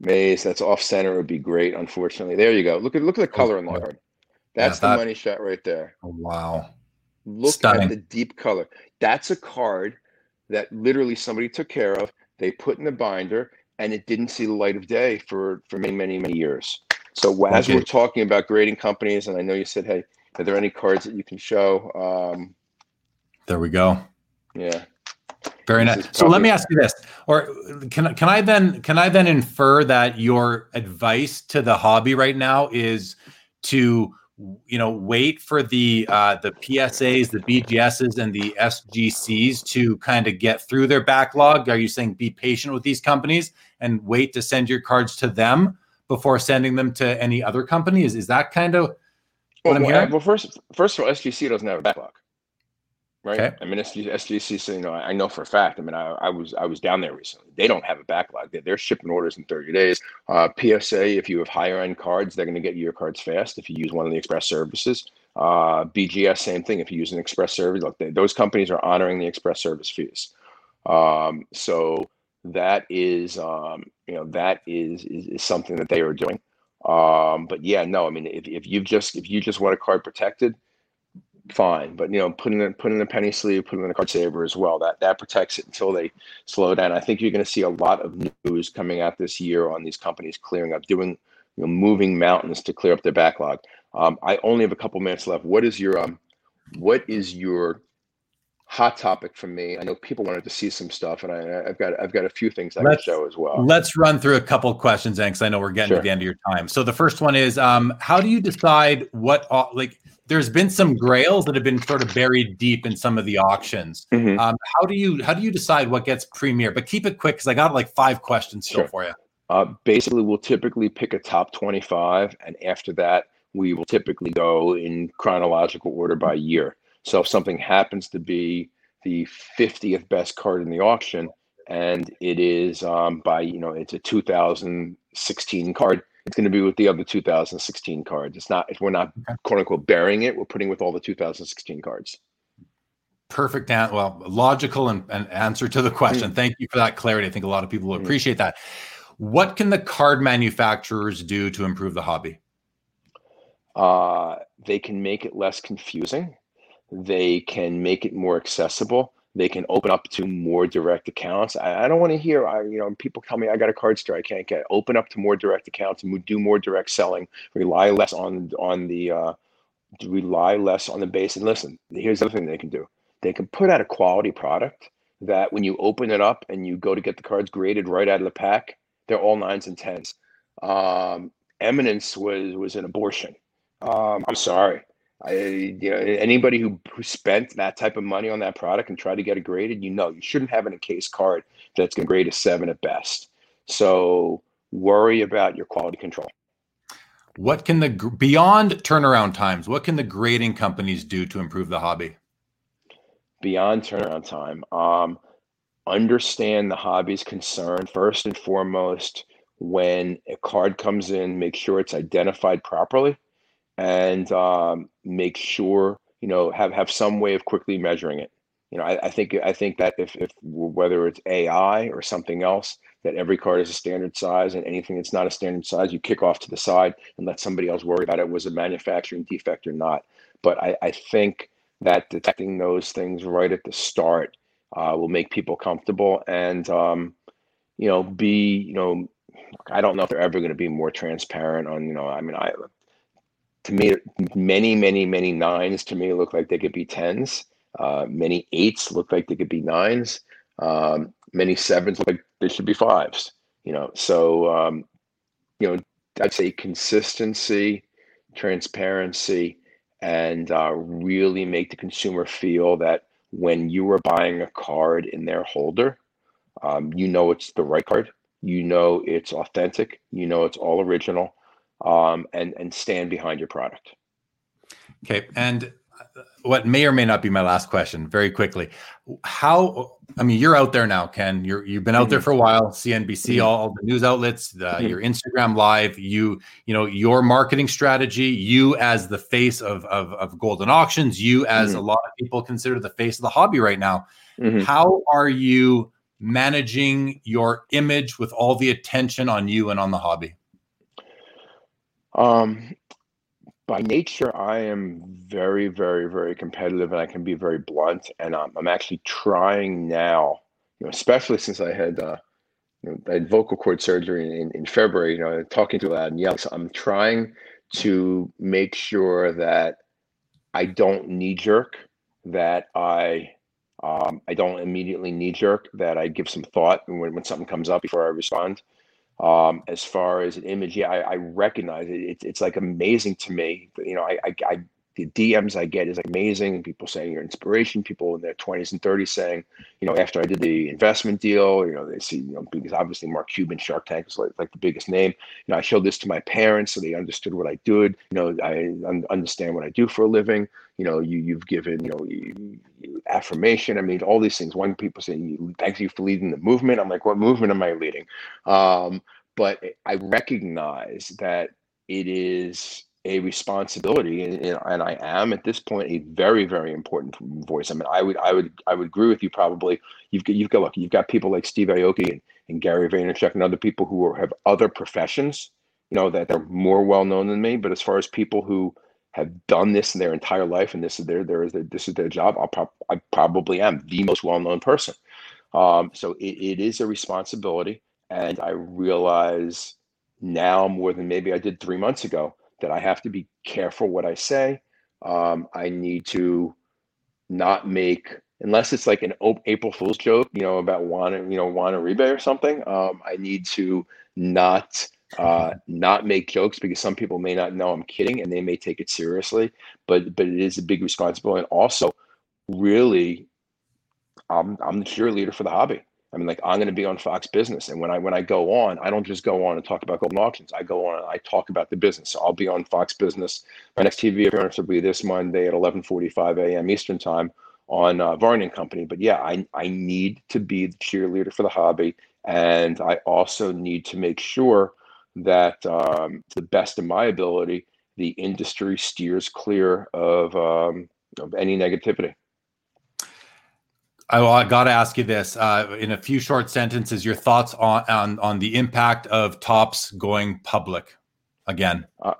Mays. That's off center. Would be great. Unfortunately, there you go. Look at look at the color on that card. That's yeah, that, the money shot right there. Oh, wow. Look Stunning. at the deep color. That's a card that literally somebody took care of. They put in the binder, and it didn't see the light of day for for many, many, many years. So as okay. we're talking about grading companies, and I know you said, "Hey, are there any cards that you can show?" Um, there we go. Yeah. Very nice. So let me ask you this, or can can I then can I then infer that your advice to the hobby right now is to you know wait for the uh, the PSAs, the BGSs, and the SGCs to kind of get through their backlog? Are you saying be patient with these companies and wait to send your cards to them before sending them to any other companies? Is is that kind of what well, I'm hearing? Well, first first of all, SGC doesn't have a backlog right? Okay. I mean, SG, SGC, you know, I know for a fact. I mean, I, I was I was down there recently. They don't have a backlog. They're, they're shipping orders in 30 days. Uh, PSA, if you have higher end cards, they're going to get you your cards fast. If you use one of the express services, uh, BGS, same thing. If you use an express service, look, they, those companies are honoring the express service fees. Um, so that is, um, you know, that is, is, is something that they are doing. Um, but yeah, no, I mean, if, if you just if you just want a card protected, fine. But you know, putting in putting in a penny sleeve, putting in a card saver as well. That that protects it until they slow down. I think you're going to see a lot of news coming out this year on these companies clearing up, doing you know, moving mountains to clear up their backlog. Um, I only have a couple minutes left. What is your um, what is your hot topic for me? I know people wanted to see some stuff, and I, have got I've got a few things I can show as well. Let's run through a couple questions, because I know we're getting sure. to the end of your time. So the first one is, um, how do you decide what like there's been some grails that have been sort of buried deep in some of the auctions. Mm-hmm. Um, how do you how do you decide what gets premier? But keep it quick because I got like five questions still sure. for you. Uh, basically, we'll typically pick a top 25, and after that, we will typically go in chronological order by year. So if something happens to be the 50th best card in the auction, and it is um, by you know it's a 2016 card, it's going to be with the other 2016 cards. It's not if we're not quote unquote burying it, we're putting with all the 2016 cards. Perfect. well, logical and, and answer to the question. Mm. Thank you for that clarity. I think a lot of people will mm. appreciate that. What can the card manufacturers do to improve the hobby? Uh, they can make it less confusing. They can make it more accessible they can open up to more direct accounts. I, I don't want to hear, I, you know, people tell me I got a card store I can't get. Open up to more direct accounts and do more direct selling. Rely less on on the uh, rely less on the base. And listen, here's the other thing they can do. They can put out a quality product that when you open it up and you go to get the cards graded right out of the pack, they're all nines and tens. Um, Eminence was was an abortion. Um, I'm sorry. I, you know, anybody who, who spent that type of money on that product and tried to get it graded, you know, you shouldn't have an encased card that's going to grade a seven at best. So worry about your quality control. What can the beyond turnaround times? What can the grading companies do to improve the hobby? Beyond turnaround time, um, understand the hobby's concern first and foremost. When a card comes in, make sure it's identified properly and um, make sure you know have have some way of quickly measuring it. You know, I, I think I think that if, if whether it's AI or something else, that every card is a standard size, and anything that's not a standard size, you kick off to the side and let somebody else worry about it was a manufacturing defect or not. But I, I think that detecting those things right at the start uh, will make people comfortable and um, you know be you know I don't know if they're ever going to be more transparent on you know I mean I to me, many, many, many nines to me look like they could be tens. Uh, many eights look like they could be nines. Um, many sevens look like they should be fives. You know, so um, you know, I'd say consistency, transparency, and uh, really make the consumer feel that when you are buying a card in their holder, um, you know it's the right card. You know it's authentic. You know it's all original um, and and stand behind your product. Okay, and what may or may not be my last question, very quickly, how? I mean, you're out there now, Ken. You're you've been out mm-hmm. there for a while. CNBC, mm-hmm. all, all, the news outlets, the, mm-hmm. your Instagram live. You you know your marketing strategy. You as the face of of, of Goldin Auctions. You as mm-hmm. a lot of people consider the face of the hobby right now. Mm-hmm. How are you managing your image with all the attention on you and on the hobby? Um, by nature, I am very, very, very competitive, and I can be very blunt. And um, I'm actually trying now, you know, especially since I had, uh, you know, I had vocal cord surgery in, in February. You know, talking too loud and yelling. So I'm trying to make sure that I don't knee jerk, that I um, I don't immediately knee jerk, that I give some thought when, when something comes up before I respond. Um, as far as an image, yeah, I, I recognize it. It's, it's like amazing to me. You know, I, I, I the DMs I get is amazing. People saying you're inspiration. People in their 20s and 30s saying, you know, after I did the investment deal, you know, they see, you know, because obviously Mark Cuban, Shark Tank is like, like the biggest name. You know, I showed this to my parents so they understood what I did. You know, I un- understand what I do for a living. You know, you you've given, you know, affirmation. I mean, all these things. One people saying, thank you for leading the movement. I'm like, what movement am I leading? Um, but I recognize that it is a responsibility and, and i am at this point a very very important voice i mean i would i would i would agree with you probably you've got you've got look you've got people like steve aoki and, and gary vaynerchuk and other people who are, have other professions you know that they're more well known than me but as far as people who have done this in their entire life and this is their, their, their this is their job I'll pro- i probably am the most well-known person um, so it, it is a responsibility and i realize now more than maybe i did three months ago that I have to be careful what I say. Um, I need to not make unless it's like an April Fool's joke, you know, about Juan, you know, Juan Uribe or something. Um, I need to not uh, not make jokes because some people may not know I'm kidding and they may take it seriously. But but it is a big responsibility, and also really, I'm I'm the cheerleader for the hobby. I mean, like I'm going to be on Fox Business, and when I when I go on, I don't just go on and talk about Goldin Auctions. I go on, and I talk about the business. So I'll be on Fox Business. My next TV appearance will be this Monday at 11:45 a.m. Eastern Time on uh, Varney Company. But yeah, I I need to be the cheerleader for the hobby, and I also need to make sure that um, to the best of my ability, the industry steers clear of um, of any negativity. I, I got to ask you this uh, in a few short sentences. Your thoughts on on, on the impact of Topps going public again? Uh,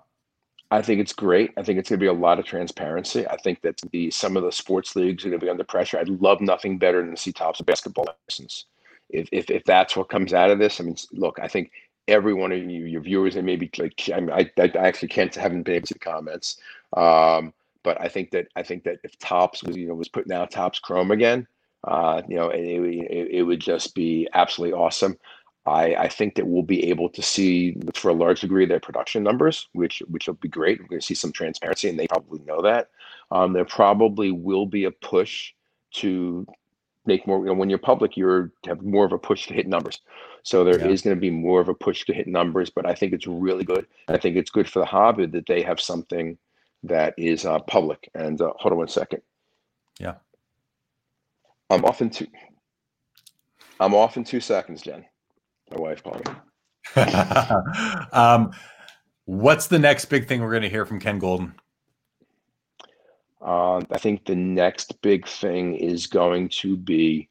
I think it's great. I think it's going to be a lot of transparency. I think that the some of the sports leagues are going to be under pressure. I'd love nothing better than to see Topps basketball license. If, if if that's what comes out of this, I mean, look, I think every one of you, your viewers, and maybe like I, I, I actually can't haven't been able to see the comments. Um, but I think that I think that if Topps was you know was putting out Topps Chrome again, uh, you know, it, it, it, would just be absolutely awesome. I, I think that we'll be able to see, for a large degree, their production numbers, which which will be great. We're going to see some transparency, and they probably know that. Um, there probably will be a push to make more. You know, when you're public, you're have more of a push to hit numbers. So there yeah. is going to be more of a push to hit numbers. But I think it's really good. I think it's good for the hobby that they have something that is uh, public. And uh, hold on one second. Yeah. I'm off in two. I'm off in two seconds, Jen. My wife called me. um, what's the next big thing we're going to hear from Ken Goldin? Uh, I think the next big thing is going to be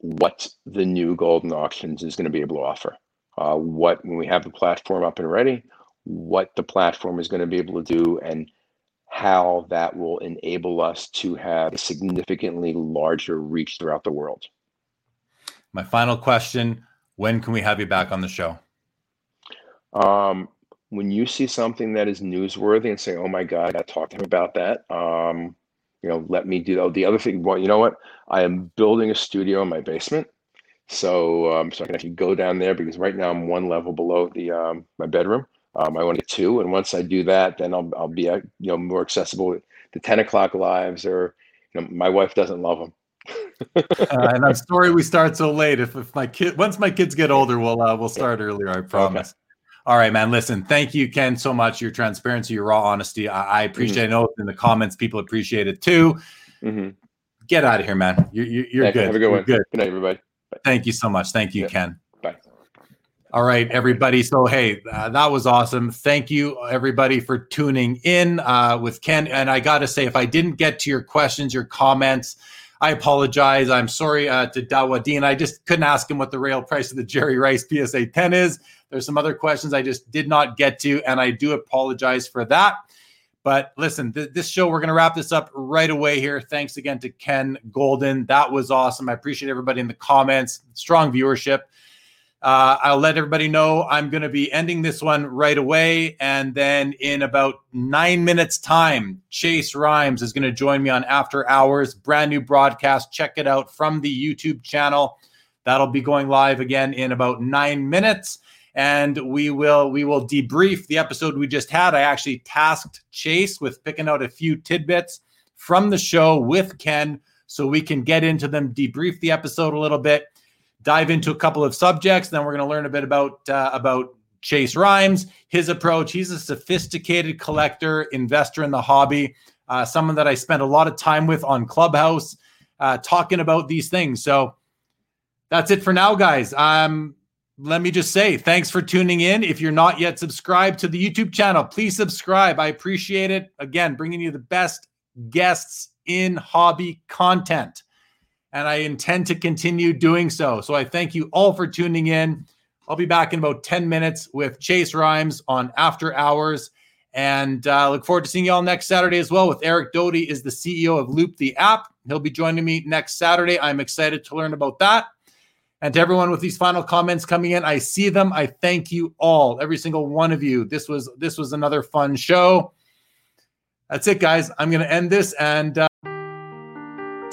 what the new Goldin Auctions is going to be able to offer. Uh, what when we have the platform up and ready, what the platform is going to be able to do, and how that will enable us to have a significantly larger reach throughout the world. My final question when can we have you back on the show? Um, when you see something that is newsworthy and say, "Oh my God, I talked to him about that," um, you know, let me do that. The other thing, well, you know what? I am building a studio in my basement, so um, so I can actually go down there because right now I'm one level below the um, my bedroom. Um, I want to get two, and once I do that, then I'll I'll be uh, you know more accessible. The ten o'clock lives, or you know, my wife doesn't love them. uh, and I'm sorry we start so late. If, if my kid once my kids get older, we'll uh, we'll start earlier. I promise. All right, man. Listen, thank you, Ken, so much. Your transparency, your raw honesty. I, I appreciate. Mm-hmm. I know in the comments people appreciate it too. Mm-hmm. Get out of here, man. You're, you're, yeah, good. Have a good you're one. Good. Good night, everybody. Bye. Thank you so much. Thank you, yeah. Ken. All right, everybody. So, hey, uh, that was awesome. Thank you, everybody, for tuning in uh, with Ken. And I got to say, if I didn't get to your questions, your comments, I apologize. I'm sorry uh, to Dawadin. I just couldn't ask him what the real price of the Jerry Rice PSA 10 is. There's some other questions I just did not get to, and I do apologize for that. But listen, th- this show, we're going to wrap this up right away here. Thanks again to Ken Goldin. That was awesome. I appreciate everybody in the comments, strong viewership. Uh, I'll let everybody know I'm going to be ending this one right away. And then in about nine minutes' time, Chase Rhymes is going to join me on After Hours, brand new broadcast. Check it out from the YouTube channel. That'll be going live again in about nine minutes. and we will we will debrief the episode we just had. I actually tasked Chase with picking out a few tidbits from the show with Ken so we can get into them, debrief the episode a little bit, dive into a couple of subjects. Then we're going to learn a bit about uh, about Chase Rhymes, his approach. He's a sophisticated collector, investor in the hobby, uh, someone that I spent a lot of time with on Clubhouse, uh, talking about these things. So that's it for now, guys. Um, let me just say thanks for tuning in. If you're not yet subscribed to the YouTube channel, please subscribe. I appreciate it. Again, bringing you the best guests in hobby content. And I intend to continue doing so. So I thank you all for tuning in. I'll be back in about 10 minutes with Chase Rhymes on After Hours. And uh, look forward to seeing you all next Saturday as well with Eric Doty is the CEO of Loupe the app. He'll be joining me next Saturday. I'm excited to learn about that. And to everyone with these final comments coming in, I see them. I thank you all, every single one of you. This was this was another fun show. That's it, guys. I'm going to end this and. Uh...